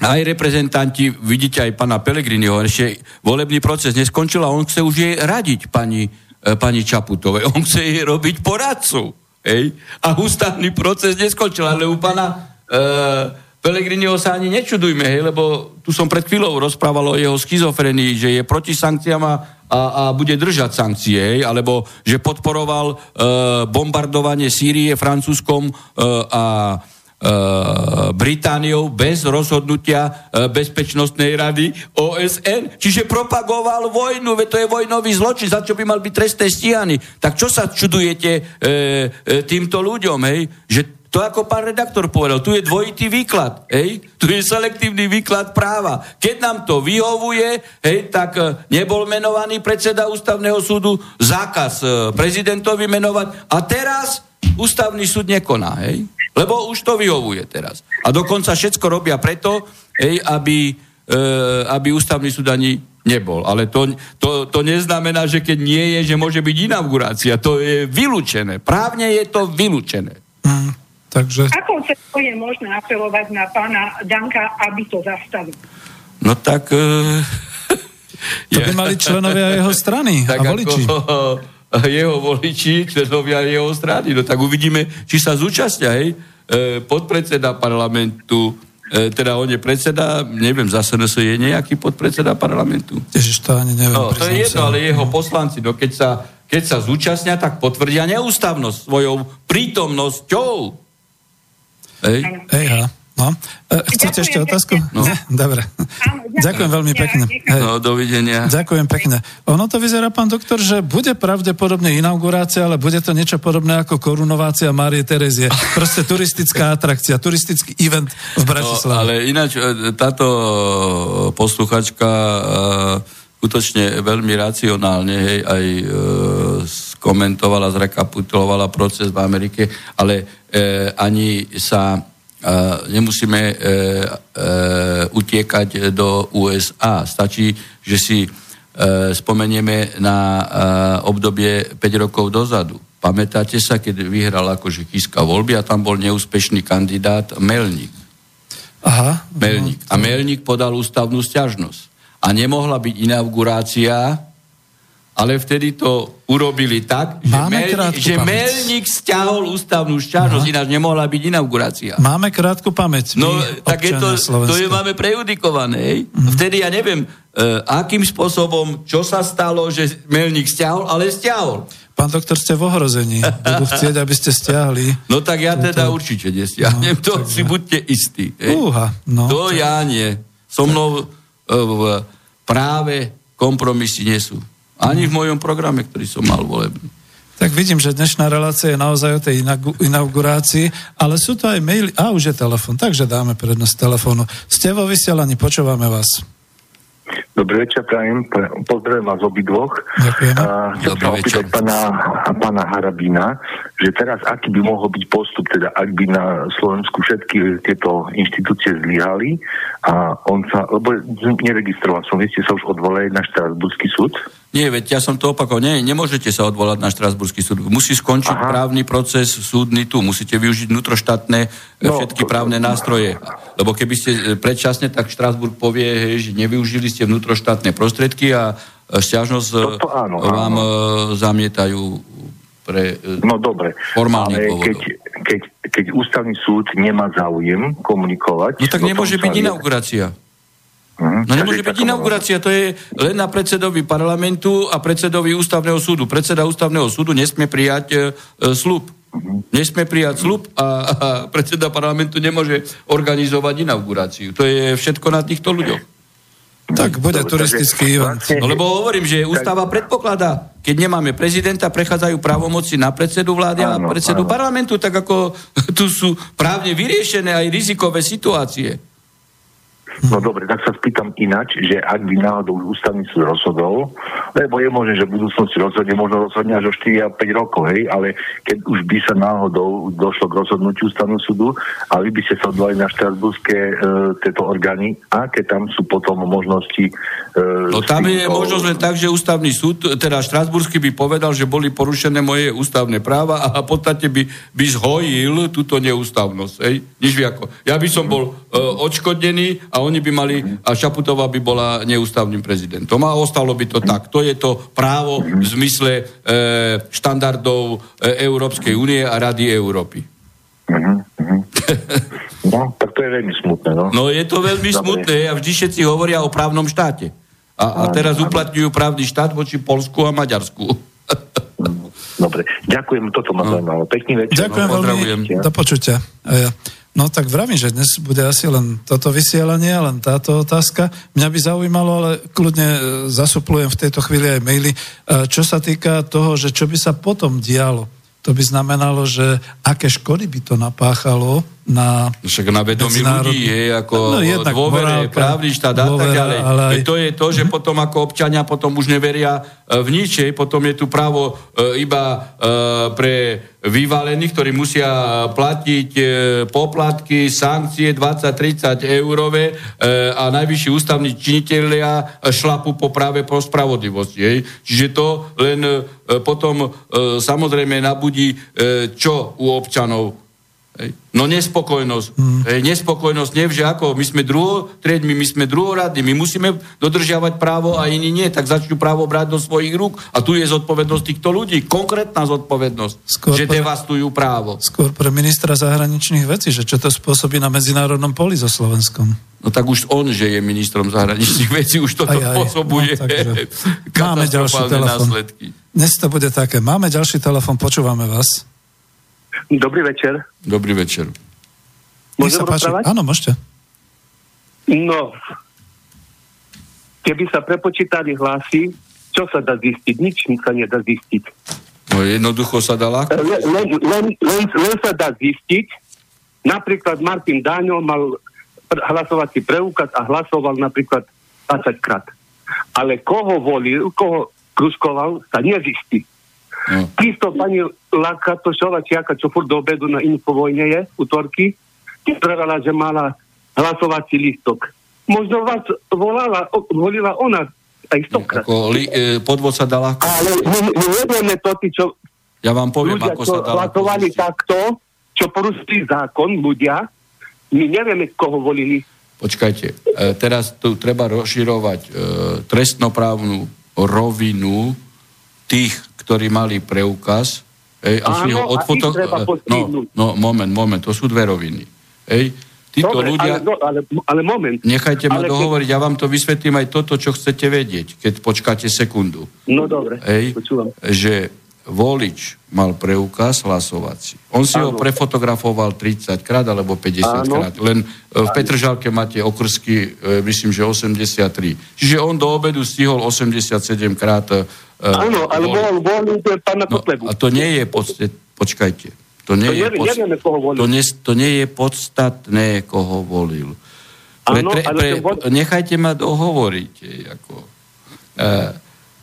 aj reprezentanti, vidíte aj pana Pelegriniho, ešte volebný proces neskončil a on chce už jej radiť pani, uh, pani Čaputovej. On chce jej robiť poradcu. Hej? A ústavný proces neskončil, ale u pana uh, Pelegriniho sa ani nečudujme, hej, lebo tu som pred chvíľou rozprával o jeho schizofrenii, že je proti sankciám a, a, bude držať sankcie, hej, alebo že podporoval e, bombardovanie Sýrie Francúzskom e, a e, Britániou bez rozhodnutia e, Bezpečnostnej rady OSN. Čiže propagoval vojnu, veď to je vojnový zločin, za čo by mal byť trestné stíhaný. Tak čo sa čudujete e, e, týmto ľuďom, hej? Že to ako pán redaktor povedal, tu je dvojitý výklad, hej? tu je selektívny výklad práva. Keď nám to vyhovuje, hej, tak e, nebol menovaný predseda ústavného súdu, zákaz e, prezidentovi menovať a teraz ústavný súd nekoná, hej? lebo už to vyhovuje teraz. A dokonca všetko robia preto, hej, aby, e, aby ústavný súd ani nebol. Ale to, to, to neznamená, že keď nie je, že môže byť inaugurácia. To je vylúčené. Právne je to vylúčené. Takže... Ako je možné apelovať na pána Danka, aby to zastavil? No tak... Uh, to by mali členovia jeho strany tak a voliči. Ako, jeho voliči, členovia jeho strany. No tak uvidíme, či sa zúčastnia, hej. E, podpredseda parlamentu, e, teda on je predseda, neviem, zase je nejaký podpredseda parlamentu. Ježiš, to ani neviem. No, to je jedno, ale jeho poslanci, no keď sa, keď sa zúčastnia, tak potvrdia neústavnosť svojou prítomnosťou. Ej. Ej, ha. No. E, chcete ešte otázku? No. Dobre. Áno, ďakujem. ďakujem veľmi pekne. Hej. No, dovidenia. Ďakujem pekne. Ono to vyzerá, pán doktor, že bude pravdepodobne inaugurácia, ale bude to niečo podobné ako korunovácia Márie Terezie. Proste turistická atrakcia, turistický event v Bratislave. No, ale ináč e, táto posluchačka uh, skutočne veľmi racionálne hej, aj e, skomentovala, zrekapitulovala proces v Amerike, ale e, ani sa e, nemusíme e, e, utiekať do USA. Stačí, že si spomenieme na obdobie 5 rokov dozadu. Pamätáte sa, keď vyhral akože Kiska voľby a tam bol neúspešný kandidát Melník. Aha. Melník. A Melník podal ústavnú stiažnosť. A nemohla byť inaugurácia ale vtedy to urobili tak, že, Mel, že Melník stiahol ústavnú šťažnosť, ináč nemohla byť inaugurácia. Máme krátku pamäť. No, tak je to, to je máme prejudikované. Mm. Vtedy ja neviem, uh, akým spôsobom, čo sa stalo, že Melník stiahol, ale stiahol. Pán doktor, ste v ohrození. Budú chcieť, aby ste stiahli. No tak ja teda to... určite nestiahnem. No, to tak si buďte istí. Uha, no, to tak... ja nie. So mnou v práve kompromisy nie sú. Ani v mojom programe, ktorý som mal volebný. Tak vidím, že dnešná relácia je naozaj o tej inaugurácii, ale sú to aj maily. A už je telefon, takže dáme prednosť telefónu. Ste vo vysielaní, počúvame vás. Dobrý večer, prajem. Pozdravujem vás obidvoch. Ďakujem. Chcem sa opýtať pána, pána Harabína, že teraz aký by mohol byť postup, teda ak by na Slovensku všetky tieto inštitúcie zlyhali a on sa, lebo neregistroval som, vy ste sa už odvolali na Štrasburský súd? Nie, veď ja som to opakoval. Nie, nemôžete sa odvolať na Štrasburský súd. Musí skončiť Aha. právny proces súdny tu. Musíte využiť vnútroštátne e, no, všetky právne nástroje. Lebo keby ste e, predčasne, tak Štrasburg povie, že nevyužili ste vnútroštátne prostriedky a e, stiažnosť no to áno, vám áno. zamietajú pre no, dobre. formálnych Ale keď, keď, keď ústavný súd nemá záujem komunikovať... No tak nemôže byť inaugurácia. Mhm. No nemôže byť inaugurácia, to je len na predsedovi parlamentu a predsedovi ústavného súdu. Predseda ústavného súdu nesmie prijať e, e slub. Uh-huh. Nesmie prijať slub a, a predseda parlamentu nemôže organizovať inauguráciu. To je všetko na týchto ľuďoch. Tak bude Dobre, turistický event. No lebo hovorím, že ústava predpokladá, keď nemáme prezidenta, prechádzajú právomoci na predsedu vlády a predsedu áno. parlamentu, tak ako tu sú právne vyriešené aj rizikové situácie. No dobre, tak sa spýtam inač, že ak by náhodou ústavný súd rozhodol, lebo je možné, že v budúcnosti rozhodne, možno rozhodne až o 4 a 5 rokov, hej, ale keď už by sa náhodou došlo k rozhodnutiu ústavného súdu a vy by ste sa odvolali na štrasburské e, tieto orgány, aké tam sú potom možnosti? E, no tam je možnosť len tak, že ústavný súd, teda štrasburský by povedal, že boli porušené moje ústavné práva a v podstate by, by zhojil túto neústavnosť, hej, nič ako. Ja by som bol e, odškodnený a on oni by mali, a Šaputová by bola neústavným prezidentom. A ostalo by to tak. To je to právo v zmysle e, štandardov e, Európskej únie a Rady Európy. No, tak to je veľmi smutné, no. No, je to veľmi Dobre. smutné a vždy všetci hovoria o právnom štáte. A, a teraz uplatňujú právny štát voči Polsku a Maďarsku. Dobre, ďakujem, toto ma no. zaujímalo. Pekný večer. Ďakujem no, veľmi, do počutia. Ja. No tak vravím, že dnes bude asi len toto vysielanie, len táto otázka. Mňa by zaujímalo, ale kľudne e, zasuplujem v tejto chvíli aj maily, e, čo sa týka toho, že čo by sa potom dialo. To by znamenalo, že aké škody by to napáchalo na Však na vedomí ľudí je ako no, dôvere, morálka, právny štát a tak ďalej. Ale aj... To je to, že potom ako občania potom už neveria e, v ničej, potom je tu právo e, iba e, pre vyvalených, ktorí musia platiť poplatky, sankcie 20-30 eurové a najvyšší ústavní činiteľia šlapu po práve po spravodlivosti. Čiže to len potom samozrejme nabudí čo u občanov No nespokojnosť. Hmm. Nespokojnosť nie, že ako, my sme druhotriedmi, my sme druhoradní, my musíme dodržiavať právo a iní nie, tak začnú právo brať do svojich rúk. A tu je zodpovednosť týchto ľudí, konkrétna zodpovednosť, skôr že pre, devastujú právo. Skôr pre ministra zahraničných vecí, že čo to spôsobí na medzinárodnom poli so Slovenskom. No tak už on, že je ministrom zahraničných vecí, už toto aj, aj. spôsobuje no, Máme ďalší telefon. Dnes to bude také. Máme ďalší telefon, počúvame vás. Dobrý večer. Dobrý večer. Môžem sa páči. Áno, môžete. No, keby sa prepočítali hlasy, čo sa dá zistiť? Nič sa nedá zistiť. No jednoducho sa dá ľahko. Len, len, len, len, len sa dá zistiť. Napríklad Martin Dáňo mal hlasovací preukaz a hlasoval napríklad 20 krát. Ale koho volil, koho kruskoval, sa nezistí. Takisto pani Laka Tošova Čiaka, čo furt do obedu na Infovojne je, útorky, povedala, že mala hlasovací listok. Možno vás volala, volila ona aj stokrát. Ako li, e, podvod sa dala... Ale my, my nevieme to, tí, čo... Ja vám poviem, ľudia, ako sa dala... hlasovali takto, čo porušili zákon, ľudia, my nevieme, koho volili. Počkajte, e, teraz tu treba rozširovať e, trestnoprávnu rovinu tých ktorí mali preukaz, ej, a si ho odfoto... No, no, moment, moment, to sú dve roviny. Ej, títo Dobre, ľudia... Ale, no, ale, ale moment. Nechajte ma ale dohovoriť, keď... ja vám to vysvetlím aj toto, čo chcete vedieť, keď počkáte sekundu. No dobre, Ej, počúvam. Že volič mal preukaz hlasovací. On si ano. ho prefotografoval 30 krát alebo 50 ano. krát. Len e, v Petržalke máte okrsky, e, myslím, že 83. Čiže on do obedu stihol 87 krát Áno, ale bol, bol pána no, Kotlebu. A to nie je podstate, počkajte. To nie, to je, neviem, nevieme, koho volil. To, nie, to nie je podstatné, koho volil. Pre, pre, pre, nechajte ma dohovoriť. Ako, uh,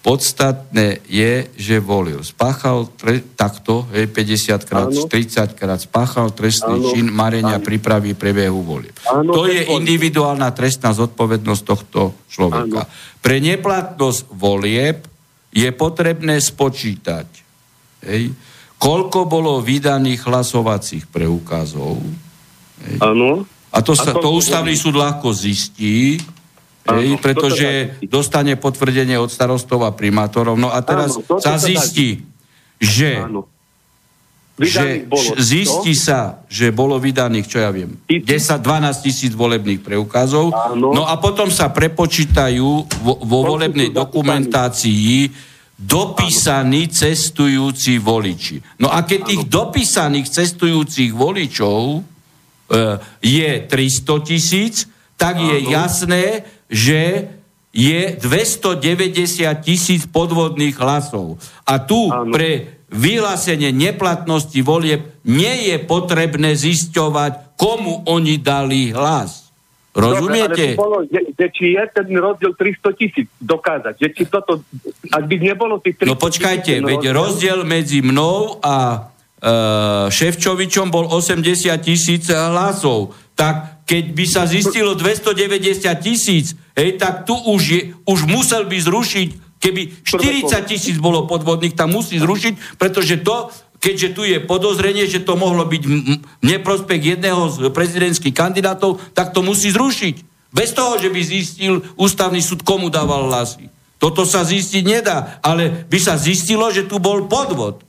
Podstatné je, že volil. Spáchal tre, takto, hej, 50 krát, Áno. 30 krát, spáchal trestný Áno. čin marenia Áno. prípravy prebehu volieb. To je individuálna trestná zodpovednosť tohto človeka. Áno. Pre neplatnosť volieb je potrebné spočítať, hej, koľko bolo vydaných hlasovacích preukazov. Áno. A to, sa, to ústavný súd ľahko zistí, Hej, pretože dostane potvrdenie od starostov a primátorov. No a teraz áno, sa zistí, že, že bolo, zistí to? sa, že bolo vydaných, čo ja viem, 10-12 tisíc volebných preukazov. Áno. No a potom sa prepočítajú vo, vo volebnej dokumentácii dopísaní cestujúci voliči. No a keď tých dopísaných cestujúcich voličov e, je 300 tisíc, tak je jasné, že je 290 tisíc podvodných hlasov. A tu ano. pre vyhlásenie neplatnosti volieb nie je potrebné zisťovať, komu oni dali hlas. Rozumiete? Dobre, bolo, že, že či je ten rozdiel 300 tisíc dokázať, že či toto, ak by nebolo tých 300 No počkajte, veď rozdiel medzi mnou a e, Ševčovičom bol 80 tisíc hlasov. Tak keď by sa zistilo 290 tisíc, hej, tak tu už, je, už musel by zrušiť, keby 40 tisíc bolo podvodných, tam musí zrušiť, pretože to keďže tu je podozrenie, že to mohlo byť v neprospech jedného z prezidentských kandidátov, tak to musí zrušiť. Bez toho, že by zistil ústavný súd, komu dával hlasy. Toto sa zistiť nedá, ale by sa zistilo, že tu bol podvod.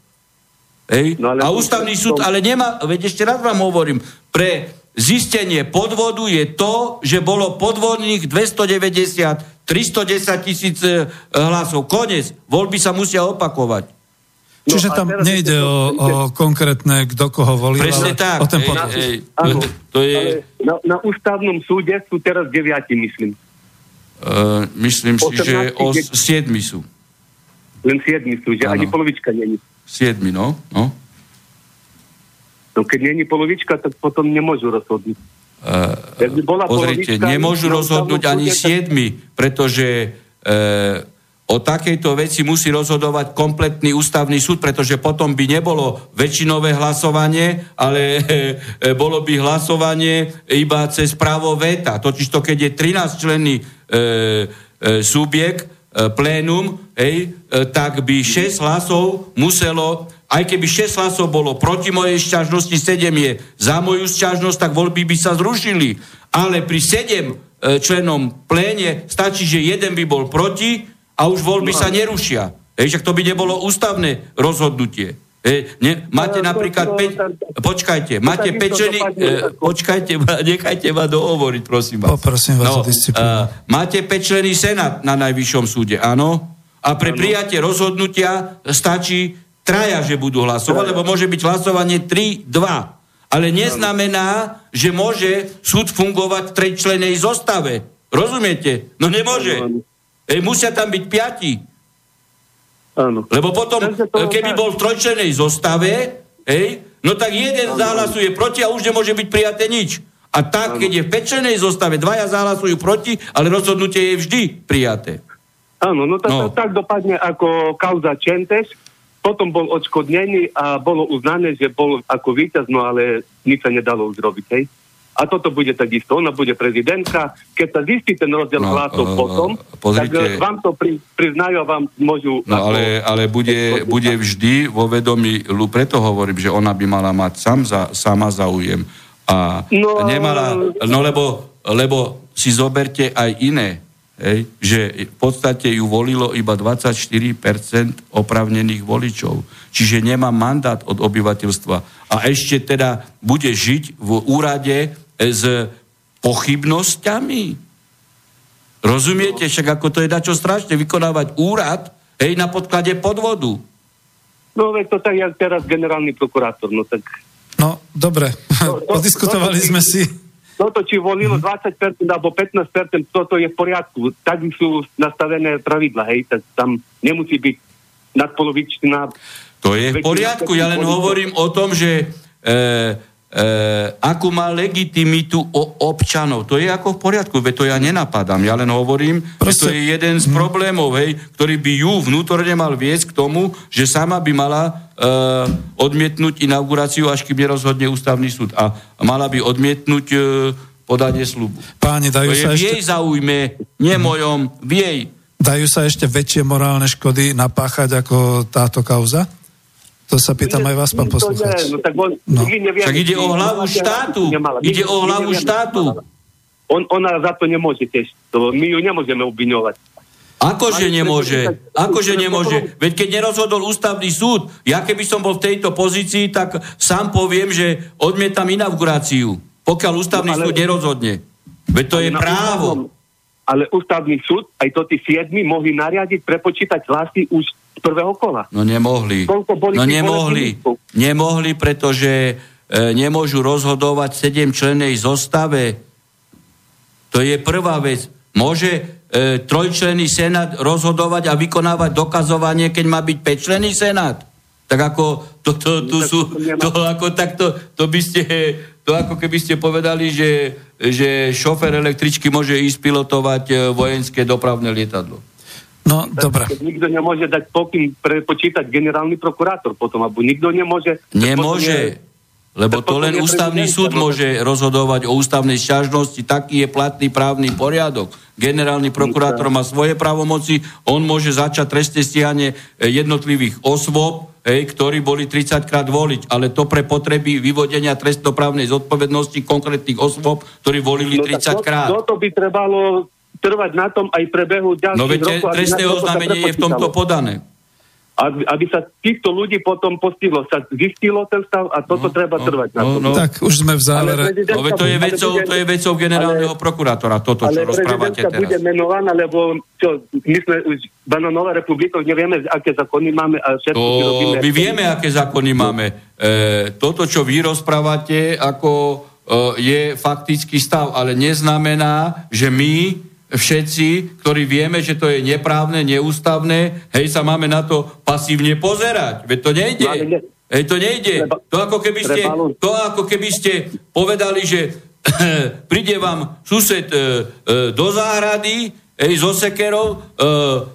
Hej? No ale a ústavný súd ale nemá, veď ešte raz vám hovorím, pre zistenie podvodu je to, že bolo podvodných 290, 310 tisíc eh, hlasov. Konec. Voľby sa musia opakovať. No Čiže tam nejde o, o konkrétne, kto koho volí, Presne ale tak. o ten podpis. Ej, ej, to je... na, na ústavnom súde sú teraz deviati, myslím. Uh, myslím si, že o siedmi sú. Len siedmi sú, že ano. ani polovička není. Siedmi, no. no. No keď není polovička, tak potom nemôžu rozhodnúť. Uh, bola pozrite, nemôžu rozhodnúť ani siedmi, pretože uh, o takejto veci musí rozhodovať kompletný ústavný súd, pretože potom by nebolo väčšinové hlasovanie, ale e, bolo by hlasovanie iba cez právo veta. Totižto, keď je 13 členný e, e, subjekt, e, plénum, hej, e, tak by 6 hlasov muselo, aj keby 6 hlasov bolo proti mojej šťažnosti, 7 je za moju šťažnosť, tak voľby by sa zrušili. Ale pri 7 e, členom pléne stačí, že jeden by bol proti, a už voľby no. sa nerušia. Ej, však to by nebolo ústavné rozhodnutie. Ej, ne, máte no, napríklad 5... Počkajte, máte 5 ženy... E, počkajte, nechajte ma dohovoriť, prosím vás. Poprosím vás no, o disciplínu. máte 5 členy senát na najvyššom súde, áno? A pre prijatie rozhodnutia stačí traja, že budú hlasovať, lebo môže byť hlasovanie 3-2. Ale neznamená, že môže súd fungovať v trejčlenej zostave. Rozumiete? No nemôže. Ej, musia tam byť piati. Áno. Lebo potom, keby bol v trojčlenej zostave, ej, no tak jeden ano. zahlasuje proti a už nemôže byť prijaté nič. A tak, keď je v pečenej zostave, dvaja zahlasujú proti, ale rozhodnutie je vždy prijaté. Áno, no tak, no. tak dopadne ako kauza Čentes, potom bol odškodnený a bolo uznané, že bol ako víťaz, no ale nič sa nedalo zrobiť, hej? a toto bude takisto, ona bude prezidentka. Keď sa zistí ten rozdiel no, hlasov uh, potom, pozrite, tak vám to pri, priznajú a vám môžu... No ale, ale bude, bude vždy vo vedomí, preto hovorím, že ona by mala mať sám za, sama záujem. A no, nemala, no lebo, lebo si zoberte aj iné, hej, že v podstate ju volilo iba 24% opravnených voličov. Čiže nemá mandát od obyvateľstva. A ešte teda bude žiť v úrade s pochybnosťami. Rozumiete? Však ako to je dačo strašne vykonávať úrad hej, na podklade podvodu. No veď to tak, jak teraz generálny prokurátor, no tak... No, dobre, no, to, podiskutovali to, sme si. Toto, či volilo mm. 20% alebo 15%, toto je v poriadku. Tak sú nastavené pravidla, hej, tak tam nemusí byť nadpolovičná... To je v poriadku, ja len hovorím o tom, že e, akú má legitimitu o občanov. To je ako v poriadku, veď to ja nenapadám. Ja len hovorím, Proste... že to je jeden z problémov, hej, ktorý by ju vnútorne mal viesť k tomu, že sama by mala e, odmietnúť inauguráciu, až kým nerozhodne ústavný súd. A mala by odmietnúť e, podanie slubu. Páni, dajú to sa je ešte... v jej zaujme, nie mojom, v jej. Dajú sa ešte väčšie morálne škody napáchať ako táto kauza? To sa pýtam aj vás, pán poslucháč. No, tak on, no. Však ide o hlavu štátu. Ide o hlavu štátu. On, ona za to nemôže tiež. To, my ju nemôžeme obviňovať. Akože nemôže? Akože nemôže? Veď keď nerozhodol ústavný súd, ja keby som bol v tejto pozícii, tak sám poviem, že odmietam inauguráciu, pokiaľ ústavný no, ale, súd nerozhodne. Veď to je právo. Ale ústavný súd, aj to tí siedmi, mohli nariadiť, prepočítať hlasy už z prvého kola. No nemohli. No nemohli. Nemohli, pretože e, nemôžu rozhodovať sedem členej zostave. To je prvá vec. môže e, trojčlenný senát rozhodovať a vykonávať dokazovanie, keď má byť 5 senát? Tak ako to, to, to sú, to ako takto, to by ste, to ako keby ste povedali, že, že šofer električky môže ísť pilotovať e, vojenské dopravné lietadlo. No, dobre. Nikto nemôže dať pokyn prepočítať generálny prokurátor potom, alebo nikto nemôže... Nemôže, lebo to len ústavný súd môže rozhodovať o ústavnej šťažnosti, taký je platný právny poriadok. Generálny prokurátor má svoje právomoci, on môže začať trestné stíhanie e, jednotlivých osôb, hej, ktorí boli 30 krát voliť, ale to pre potreby vyvodenia trestnoprávnej zodpovednosti konkrétnych osôb, ktorí volili no, 30 krát. No, to by trebalo trvať na tom aj prebehu ďalších no, rokov. No trestné oznámenie je v tomto podané. Aby, aby sa týchto ľudí potom postihlo, sa zistilo ten stav a toto no, treba no, trvať no, na tom. No, tak už sme v závere. No, to, je vecou, to je vecou generálneho ale, prokurátora, toto, čo rozprávate teraz. bude menovaná, lebo čo, my sme už Bananová republika, nevieme, aké zákony máme a všetko to, robíme. My vieme, aké zákony máme. E, toto, čo vy rozprávate, ako e, je faktický stav, ale neznamená, že my všetci, ktorí vieme, že to je neprávne, neústavné, hej, sa máme na to pasívne pozerať. Veď to nejde. Hej, to nejde. To ako keby ste, to ako keby ste povedali, že príde vám sused e, e, do záhrady, ej, so sekerou, e,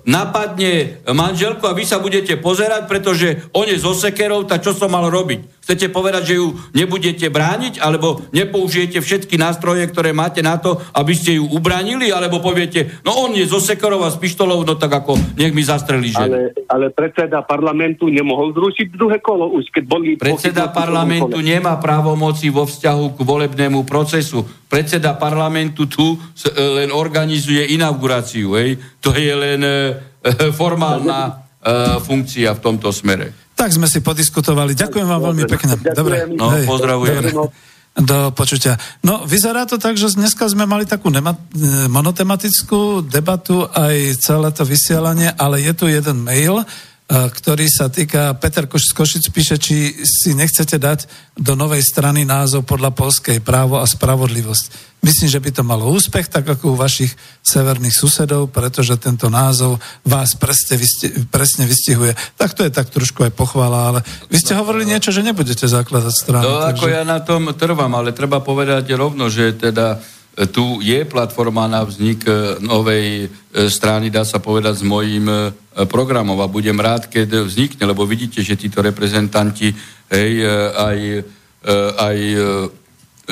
napadne manželku a vy sa budete pozerať, pretože on je so sekerou, tak čo som mal robiť? Chcete povedať, že ju nebudete brániť, alebo nepoužijete všetky nástroje, ktoré máte na to, aby ste ju ubranili, alebo poviete, no on je zo sekerov a s pištolou, no tak ako nech mi zastrelí ženu. Ale, ale predseda parlamentu nemohol zrušiť druhé kolo, už keď boli... Predseda parlamentu nemá právomoci vo vzťahu k volebnému procesu. Predseda parlamentu tu e, len organizuje inauguráciu, hej? To je len e, formálna e, funkcia v tomto smere. Tak sme si podiskutovali. Ďakujem vám veľmi pekne. Dobre. No, pozdravujem. Dobre. Do počutia. No, vyzerá to tak, že dneska sme mali takú nema- monotematickú debatu aj celé to vysielanie, ale je tu jeden mail, E, ktorý sa týka, Peter Koš, Košic píše, či si nechcete dať do novej strany názov podľa polskej právo a spravodlivosť. Myslím, že by to malo úspech, tak ako u vašich severných susedov, pretože tento názov vás presne, presne vystihuje. Tak to je tak trošku aj pochvala, ale vy ste hovorili niečo, že nebudete zakladať stranu. No takže... ako ja na tom trvám, ale treba povedať rovno, že teda tu je platforma na vznik e, novej e, strany, dá sa povedať, s mojím e, programom. A budem rád, keď vznikne, lebo vidíte, že títo reprezentanti hej, aj, aj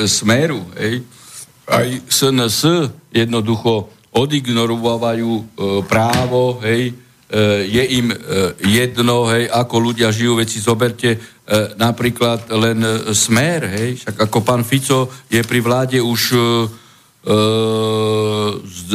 Smeru, hej, aj SNS jednoducho odignorovajú právo, hej, je im jedno, hej, ako ľudia žijú, veci zoberte napríklad len smer, hej, však ako pán Fico je pri vláde už s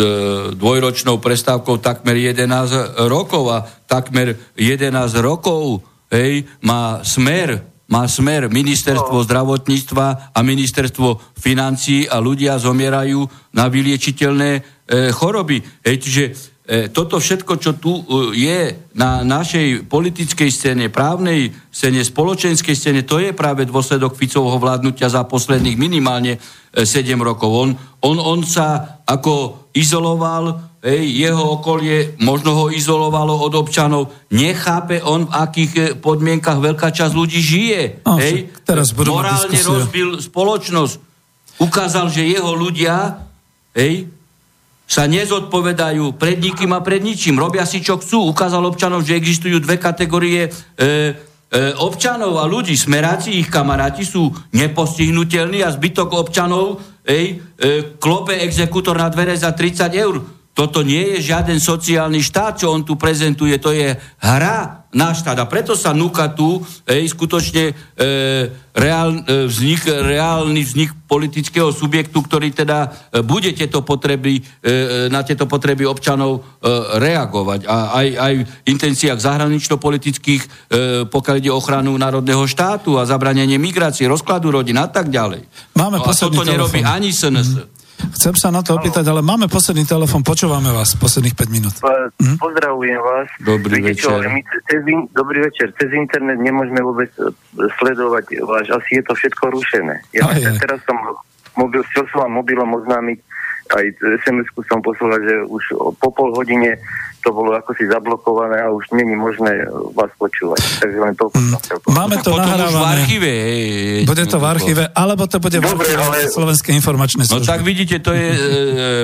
dvojročnou prestávkou takmer 11 rokov a takmer 11 rokov hej, má smer má smer ministerstvo zdravotníctva a ministerstvo financií a ľudia zomierajú na vyliečiteľné e, choroby. Hej, čiže E, toto všetko, čo tu e, je na našej politickej scéne, právnej scéne, spoločenskej scéne, to je práve dôsledok Ficovho vládnutia za posledných minimálne 7 e, rokov. On, on, on sa ako izoloval, hej, jeho okolie možno ho izolovalo od občanov, nechápe on, v akých podmienkach veľká časť ľudí žije. No, hej, teraz morálne rozbil spoločnosť. Ukázal, že jeho ľudia hej, sa nezodpovedajú pred nikým a pred ničím. Robia si, čo chcú. Ukázal občanov, že existujú dve kategórie e, e, občanov a ľudí. Smeráci, ich kamaráti sú nepostihnutelní a zbytok občanov ej, e, klope exekútor na dvere za 30 eur. Toto nie je žiaden sociálny štát, čo on tu prezentuje, to je hra na štát. A preto sa núka tu ej, skutočne e, reál, e, vznik, reálny vznik politického subjektu, ktorý teda e, bude tieto potreby, e, e, na tieto potreby občanov e, reagovať. A aj, aj v intenciách zahranično-politických, e, pokiaľ ide ochranu národného štátu a zabranenie migrácie, rozkladu rodín a tak ďalej. Máme no, a toto telefón. nerobí ani SNS. Mm. Chcem sa na to opýtať, ale máme posledný telefon, počúvame vás posledných 5 minút. Hm? Pozdravujem vás. Dobrý Viete večer. Čo, my cez, dobrý večer. Cez internet nemôžeme vôbec e, sledovať váš, asi je to všetko rušené. Ja aj. teraz som mobil, chcel som vám mobilom oznámiť, aj SMS-ku som poslal, že už po pol hodine to bolo ako si zablokované a už není možné vás počúvať. Takže len to... Mm. Máme to nahrávané. v archíve. Hej, bude to v archíve, alebo to bude Dobre, v archíve ale... Slovenskej informačnej služby. No tak vidíte, to je e,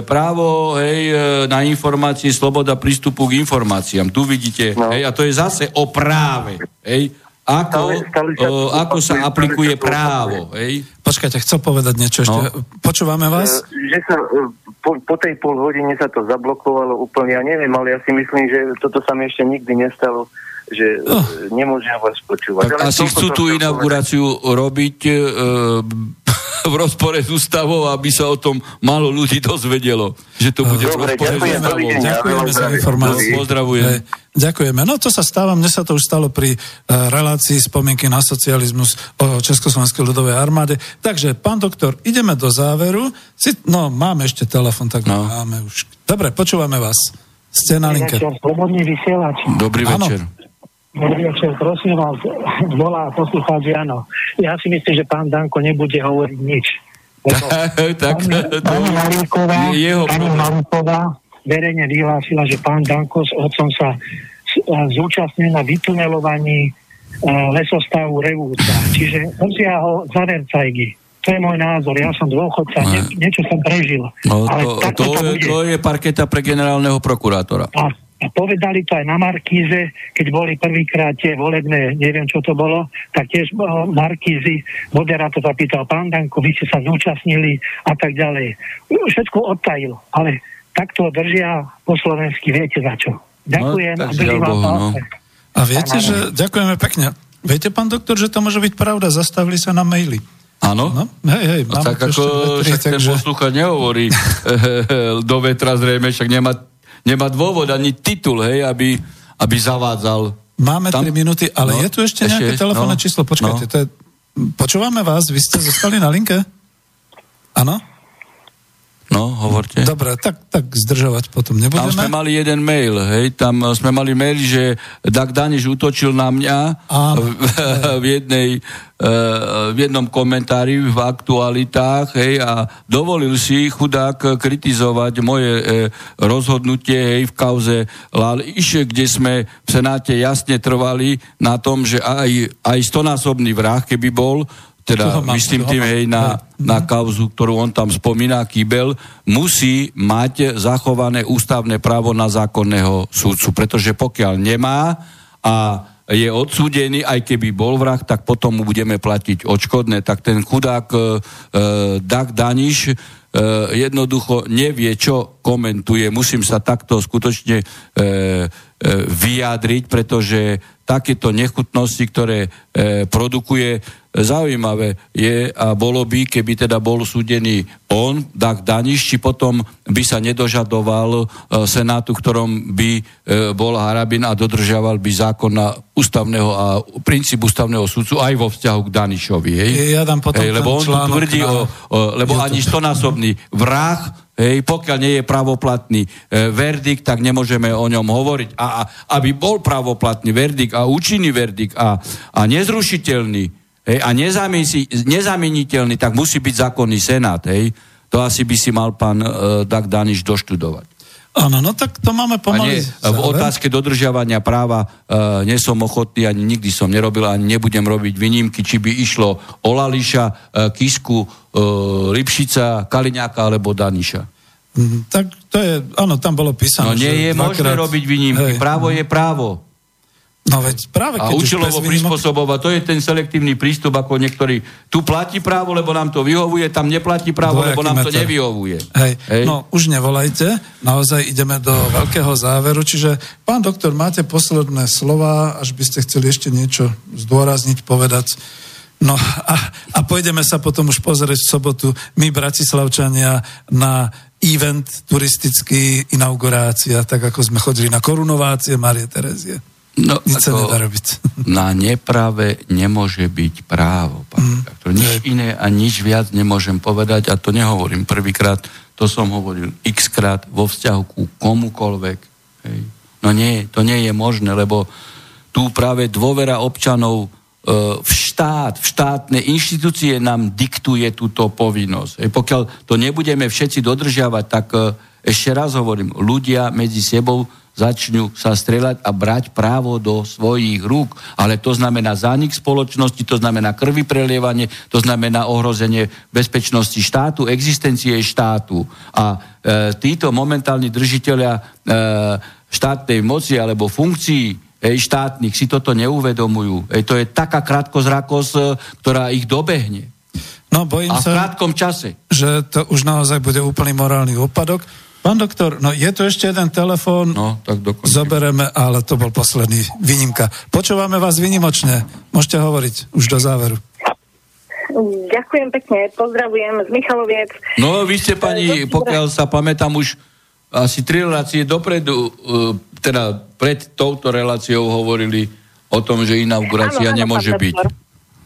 právo hej, e, na informácie, sloboda prístupu k informáciám. Tu vidíte, no. hej, a to je zase o práve. Hej, ako, stále, stále o, ako sa aplikuje právo. Hej? Počkajte, chcel povedať niečo ešte. No. Počúvame vás? E, že sa, e, po, po tej pol hodine sa to zablokovalo úplne, ja neviem, ale ja si myslím, že toto sa mi ešte nikdy nestalo že oh. nemôžem vás počúvať. Tak ale asi chcú tú inauguráciu robiť e, v rozpore s ústavou, aby sa o tom málo ľudí dozvedelo, že to bude Dobre, v rozpore s ústavou. Ďakujeme za informáciu. Pozdravujem. Ďakujeme. No to sa stáva, mne sa to už stalo pri uh, relácii spomienky na socializmus o Československej ľudovej armáde. Takže, pán doktor, ideme do záveru. Si, no, máme ešte telefon, tak no. máme už. Dobre, počúvame vás. Ste na linke. Dobrý večer. Dobrý večer, prosím vás, volá poslucháč Jano. Ja si myslím, že pán Danko nebude hovoriť nič. tak, pani, pani Maríková, jeho pani Maríková verejne vyhlásila, že pán Danko s otcom sa zúčastnil na vytunelovaní lesostavu Revúca. Čiže musia ho za vercajgy. To je môj názor. Ja som dôchodca, ne, niečo som prežil. No, ale to, to, to, to je parketa pre generálneho prokurátora. A a povedali to aj na Markíze, keď boli prvýkrát tie volebné, neviem čo to bolo, tak tiež Markízy, moderátor sa pýtal, pán Danko, vy ste sa zúčastnili a tak ďalej. Všetko odtajil, ale takto držia po slovensky, viete za čo. Ďakujem no, a vám no. A viete, že ďakujeme pekne. Viete, pán doktor, že to môže byť pravda, zastavili sa na maily. Áno? No, hej, hej, no, tak ako však ten že... poslúchať nehovorí do vetra zrejme, však nemá nemá dôvod ani titul, hej, aby, aby zavádzal. Máme tam... 3 minúty, ale no, je tu ešte nejaké ešte, telefónne no, číslo? Počkajte, no. to je... Počúvame vás, vy ste zostali na linke? Áno? No, hovorte. Dobre, tak, tak zdržovať potom nebudeme. Tam sme mali jeden mail, hej, tam sme mali mail, že Dag Daniš útočil na mňa v, v jednej v jednom komentári v aktualitách hej, a dovolil si chudák kritizovať moje e, rozhodnutie hej, v kauze Lal Iše, kde sme v Senáte jasne trvali na tom, že aj, aj stonásobný vrah, keby bol, teda mám, myslím tým, hej, na, na kauzu, ktorú on tam spomína, Kýbel, musí mať zachované ústavné právo na zákonného súdcu, pretože pokiaľ nemá a je odsúdený, aj keby bol vrah, tak potom mu budeme platiť odškodné. Tak ten chudák e, e Dag Daniš e, jednoducho nevie, čo komentuje. Musím sa takto skutočne e, e, vyjadriť, pretože takéto nechutnosti, ktoré e, produkuje Zaujímavé je a bolo by, keby teda bol súdený on, Dag Daniš, či potom by sa nedožadoval e, Senátu, ktorom by e, bol Harabin a dodržiaval by zákon na ústavného a princíp ústavného súdcu aj vo vzťahu k Danišovi. Hej? Ja dám potom hej, lebo on tu tvrdí, na... o, o, lebo YouTube. ani stonásobný vrah Hej, pokiaľ nie je pravoplatný e, verdikt, tak nemôžeme o ňom hovoriť. A, a aby bol pravoplatný verdikt a účinný verdikt a, a nezrušiteľný, hej, a nezameniteľný, tak musí byť zákonný senát. Hej. To asi by si mal pán uh, Dag Daniš doštudovať. Áno, no tak to máme pomaly. Nie, v otázke dodržiavania práva uh, nie som ochotný, ani nikdy som nerobil, ani nebudem robiť výnimky, či by išlo o Lališa, uh, Kisku, uh, Lipšica, Kaliňáka alebo Daniša. Mm, tak to je, áno, tam bolo písané. No nie je možné robiť výnimky, Hej. právo je právo. No veď práve a účelovo prispôsobovať, to je ten selektívny prístup, ako niektorí, tu platí právo, lebo nám to vyhovuje, tam neplatí právo, Dvojaký lebo nám meter. to nevyhovuje. Hej. Hej. No už nevolajte, naozaj ideme do veľkého záveru, čiže pán doktor, máte posledné slova, až by ste chceli ešte niečo zdôrazniť, povedať. No a, a pôjdeme sa potom už pozrieť v sobotu, my Bratislavčania, na event turistický, inaugurácia, tak ako sme chodili na korunovácie Marie Terezie. No, Nič sa nedá robiť. Na neprave nemôže byť právo. Mm. Nič iné a nič viac nemôžem povedať a to nehovorím prvýkrát, to som hovoril x krát vo vzťahu ku komukolvek. Hej. No nie, to nie je možné, lebo tu práve dôvera občanov v štát, v štátne inštitúcie nám diktuje túto povinnosť. Hej, pokiaľ to nebudeme všetci dodržiavať, tak e, ešte raz hovorím, ľudia medzi sebou začnú sa strieľať a brať právo do svojich rúk. Ale to znamená zánik spoločnosti, to znamená krvi prelievanie, to znamená ohrozenie bezpečnosti štátu, existencie štátu. A e, títo momentálni držiteľia e, štátnej moci alebo funkcií ej, štátnych si toto neuvedomujú. Ej, to je taká krátkozrakosť, e, ktorá ich dobehne. No, bojím a v krátkom čase. že to už naozaj bude úplný morálny úpadok. Pán doktor, no je tu ešte jeden telefón. No, tak dokončím. Zobereme, ale to bol posledný výnimka. Počúvame vás vynimočne. Môžete hovoriť už do záveru. Ďakujem pekne, pozdravujem z Michaloviec. No, vy ste pani, pokiaľ sa pamätám, už asi tri relácie dopredu, uh, teda pred touto reláciou hovorili o tom, že inaugurácia áno, áno, nemôže byť.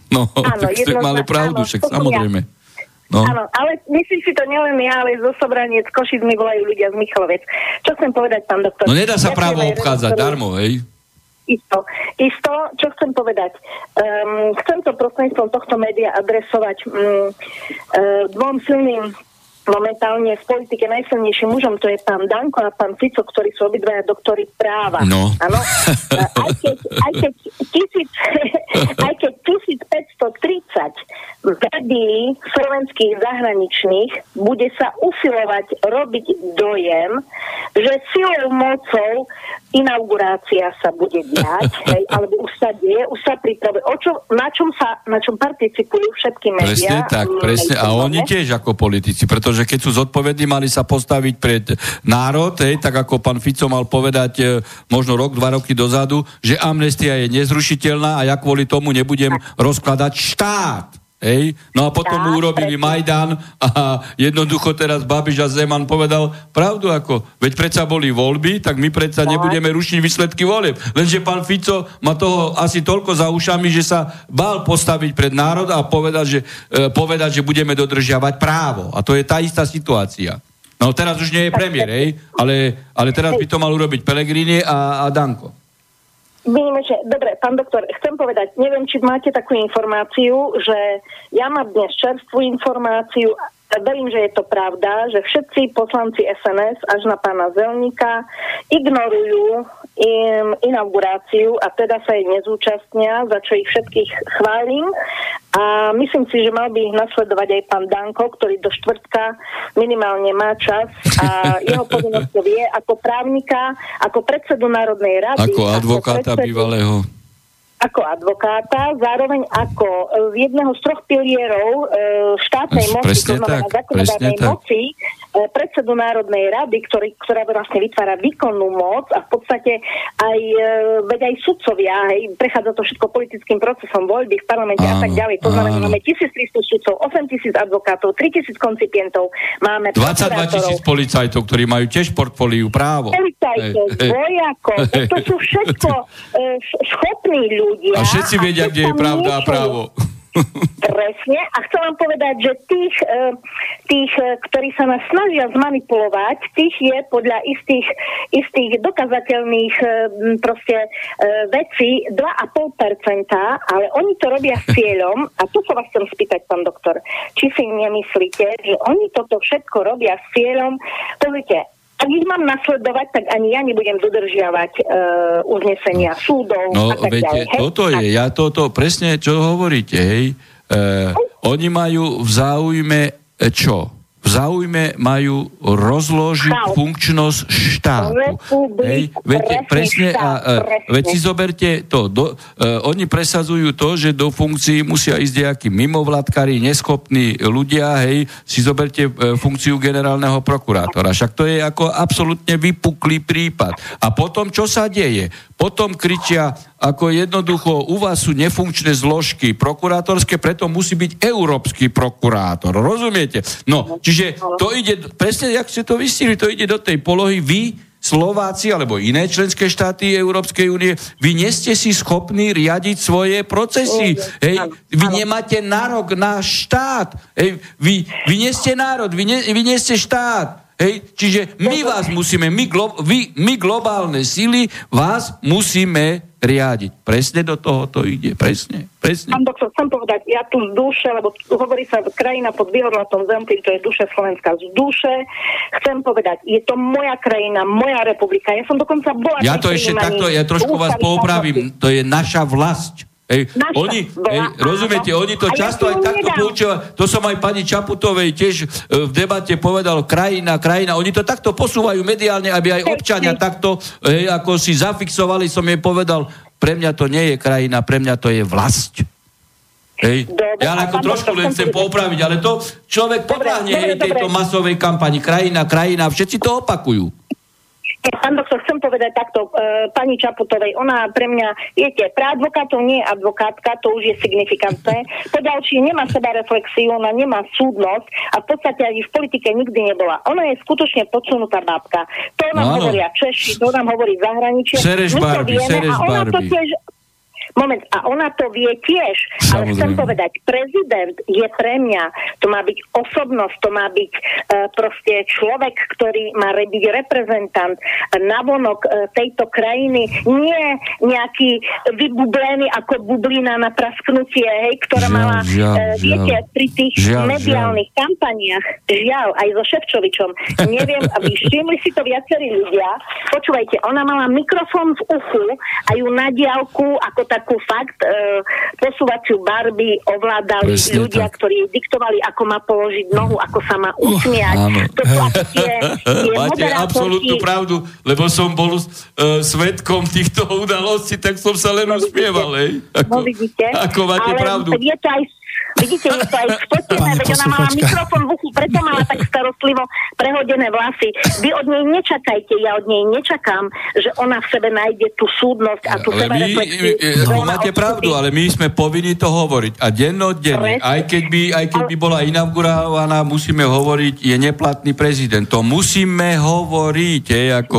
No, áno, tak ste mali pravdu, áno, však samozrejme. Ja. No. Áno, ale myslím si to nielen ja, ale zo Sobraniec, Košic mi volajú ľudia z Michalovec. Čo chcem povedať, pán doktor? No nedá sa právo obchádzať darmo, hej? Isto. Isto, čo chcem povedať? Um, chcem to prostredníctvom tohto média adresovať um, uh, dvom silným momentálne v politike najsilnejším mužom to je pán Danko a pán Fico, ktorí sú obidvaja doktory práva. No. Ano? Aj keď, aj keď, tisíc, aj keď 1530 vedí slovenských zahraničných bude sa usilovať robiť dojem, že silou mocou inaugurácia sa bude diať, hej, alebo už sa deje, už sa pripravuje. O čo, na, čom sa, na čom participujú všetky médiá. Presne tak, presne. A oni tiež ako politici, pretože keď sú zodpovední, mali sa postaviť pred národ, hej, tak ako pán Fico mal povedať e, možno rok, dva roky dozadu, že amnestia je nezrušiteľná a ja kvôli tomu nebudem rozkladať štát. Hej? No a potom mu urobili Majdan a jednoducho teraz Babiš a Zeman povedal pravdu ako, veď predsa boli voľby, tak my predsa nebudeme rušiť výsledky volieb. Lenže pán Fico má toho asi toľko za ušami, že sa bál postaviť pred národ a povedať, že, e, povedať, že budeme dodržiavať právo. A to je tá istá situácia. No teraz už nie je premiér, hej? Ale, ale teraz by to mal urobiť Pelegrini a, a Danko. Výnimočne. Dobre, pán doktor, chcem povedať, neviem, či máte takú informáciu, že ja mám dnes čerstvú informáciu, verím, že je to pravda, že všetci poslanci SNS až na pána Zelníka ignorujú im inauguráciu a teda sa jej nezúčastnia, za čo ich všetkých chválim. A myslím si, že mal by ich nasledovať aj pán Danko, ktorý do štvrtka minimálne má čas a jeho povinnosťou je ako právnika, ako predsedu Národnej rady. Ako advokáta ako predsedu, bývalého ako advokáta, zároveň ako e, jedného z troch pilierov e, štátnej moci, presne to znamená zákonodárnej moci, e, predsedu Národnej rady, ktorý, ktorá vlastne vytvára výkonnú moc a v podstate aj, veď aj sudcovia, hej, prechádza to všetko politickým procesom voľby v parlamente áno, a tak ďalej. To znamená, máme 1300 sudcov, 8000 advokátov, 3000 koncipientov, máme 22 tisíc policajtov, ktorí majú tiež portfóliu právo. Policajtov, vojakov, to sú všetko schopní ľudia ľudia. A všetci vedia, kde je pravda a právo. Presne. A chcem vám povedať, že tých, e, tých, e, ktorí sa nás snažia zmanipulovať, tých je podľa istých, istých dokazateľných e, proste vecí 2,5%, ale oni to robia s cieľom, a tu sa vás chcem spýtať, pán doktor, či si nemyslíte, že oni toto všetko robia s cieľom, pozrite, ak ich mám nasledovať, tak ani ja nebudem dodržiavať uh, uznesenia no. súdov no, a tak viete, ďalej. Hej? toto je, ja toto presne, čo hovoríte, hej. Uh, oni majú v záujme e, čo? V záujme majú rozložiť štát. funkčnosť štátu. Hej, viete, presne, a, a, veď si zoberte to, do, uh, oni presadzujú to, že do funkcií musia ísť nejakí mimovládkari, neschopní ľudia, hej, si zoberte uh, funkciu generálneho prokurátora. Však to je ako absolútne vypuklý prípad. A potom, čo sa deje? Potom kričia, ako jednoducho u vás sú nefunkčné zložky prokurátorské, preto musí byť európsky prokurátor. Rozumiete? No, čiže to ide, presne, jak ste to vystihli, to ide do tej polohy, vy Slováci alebo iné členské štáty Európskej únie, vy nie ste si schopní riadiť svoje procesy. Hej, vy nemáte nárok na štát. Hej, vy, vy nie ste národ, vy nie, vy nie ste štát. Hej? Čiže my vás musíme, my, glo, vy, my globálne síly vás musíme riadiť. Presne do toho to ide, presne. presne. Pán doktor, chcem povedať, ja tu z duše, lebo hovorí sa krajina pod vyhorlatom zemplím, to je duše Slovenska z duše. Chcem povedať, je to moja krajina, moja republika. Ja som dokonca bola... Ja to ešte takto, ja trošku vás poupravím. To je naša vlast. Ej, oni, ej, rozumiete, oni to a často ja aj takto poučívajú. To som aj pani Čaputovej tiež e, v debate povedal, krajina, krajina. Oni to takto posúvajú mediálne, aby aj občania takto, ej, ako si zafixovali, som jej povedal, pre mňa to nie je krajina, pre mňa to je vlast. Hej. Dobre, ja ako trošku len chcem poupraviť, ale to človek podľahne tejto masovej kampani. Krajina, krajina, všetci to opakujú. Pán doktor, chcem povedať takto, e, pani Čaputovej, ona pre mňa, viete, pre advokátov nie je advokátka, to už je signifikantné. Po ďalšie, nemá seba reflexiu, ona nemá súdnosť a v podstate ani v politike nikdy nebola. Ona je skutočne podsunutá babka. To nám no, hovoria Češi, to nám hovorí zahraničie. Sereš Barbie, Sereš Barbie. Moment, a ona to vie tiež, Samozrejme. ale chcem povedať, prezident je pre mňa, to má byť osobnosť, to má byť uh, proste človek, ktorý má byť reprezentant navonok uh, tejto krajiny, nie nejaký vybublený ako bublina na prasknutie, hej, ktorá žiaľ, mala, žiaľ, uh, viete, pri tých žiaľ, mediálnych žiaľ. kampaniách, žiaľ, aj so Ševčovičom, neviem, všimli si to viacerí ľudia, počúvajte, ona mala mikrofón v uchu a ju na diálku, ako tak takú fakt e, posúvaciu barby ovládali Presne ľudia, tak. ktorí diktovali, ako má položiť nohu, ako sa má uh, usmiať. Uh, to sú tie, tie Máte absolútnu pravdu, lebo som bol uh, svetkom týchto udalostí, tak som sa len no, usmieval. Ako, no, vidíte, ako máte ale pravdu. Je to aj Vidíte, je to aj spotené, veď ona mala mikrofón v uchu, preto mala tak starostlivo prehodené vlasy. Vy od nej nečakajte, ja od nej nečakám, že ona v sebe nájde tú súdnosť a tú sebe reflexiu. No, máte pravdu, ale my sme povinni to hovoriť. A dennodenne, aj keď by, aj keď by bola inaugurovaná, musíme hovoriť, je neplatný prezident. To musíme hovoriť, je, ako...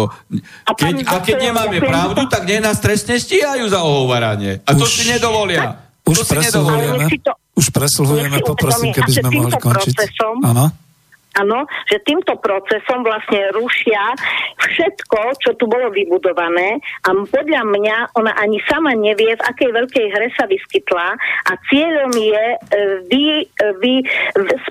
Keď, a keď nemáme pravdu, tak nie nás trestne stíhajú za ohovaranie. A to si nedovolia. Už presluhujeme, už presluhujeme, poprosím, keby sme mohli končiť. Áno áno, že týmto procesom vlastne rušia všetko, čo tu bolo vybudované a podľa mňa ona ani sama nevie, v akej veľkej hre sa vyskytla a cieľom je e, vy, e, vy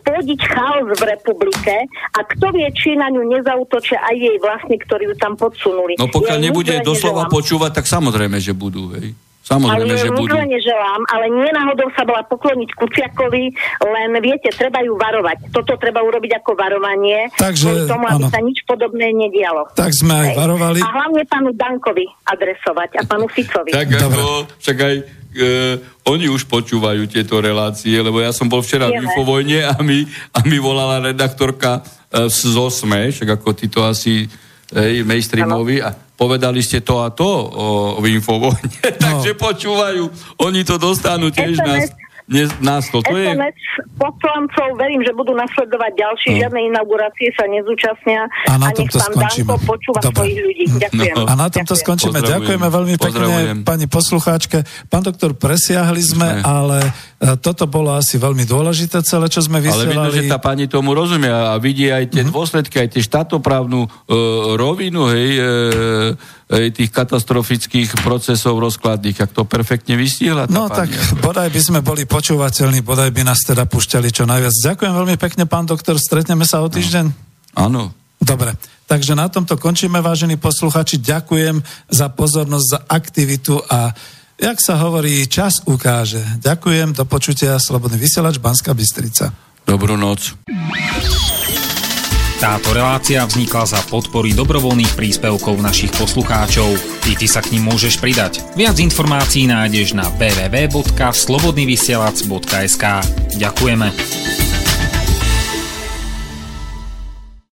spôdiť chaos v republike a kto vie, či na ňu nezautočia aj jej vlastne, ktorí ju tam podsunuli. No pokiaľ ja nebude doslova počúvať, tak samozrejme, že budú, hej. Samozrejme, ale že budú. neželám, ale nie náhodou sa bola pokloniť Kuciakovi, len viete, treba ju varovať. Toto treba urobiť ako varovanie, Takže, tomu, aby áno. sa nič podobné nedialo. Tak sme aj varovali. A hlavne pánu Dankovi adresovať a pánu Ficovi. tak ako, však aj e, oni už počúvajú tieto relácie, lebo ja som bol včera Vieme. v Infovojne a mi, a mi volala redaktorka e, z OSME, však ako ty to asi ej, mainstreamovi a povedali ste to a to o, v Infovojne, no. takže počúvajú, oni to dostanú tiež nás dnes, nás to, to SMS je... poslancov, verím, že budú nasledovať ďalšie, no. žiadne inaugurácie sa nezúčastnia a, na a nech pán Danko počúva Dobre. svojich ľudí. Ďakujem. No. A na tomto Ďakujem. skončíme. Ďakujeme veľmi pekne pani poslucháčke. Pán doktor, presiahli sme, sme. ale toto bolo asi veľmi dôležité celé, čo sme vysielali. Ale vidno, že tá pani tomu rozumie a vidí aj tie mm-hmm. dôsledky, aj tie štátoprávnu uh, rovinu, hej, uh, tých katastrofických procesov rozkladných, ak to perfektne vystihla. No tak bodaj by sme boli počúvateľní, bodaj by nás teda pušťali čo najviac. Ďakujem veľmi pekne, pán doktor, stretneme sa o týždeň? Áno. Dobre, takže na tomto končíme, vážení posluchači. Ďakujem za pozornosť, za aktivitu a jak sa hovorí, čas ukáže. Ďakujem, do počutia, Slobodný vysielač, Banská Bystrica. Dobrú noc. Táto relácia vznikla za podpory dobrovoľných príspevkov našich poslucháčov. I ty sa k ním môžeš pridať. Viac informácií nájdeš na www.slobodnyvysielac.sk Ďakujeme.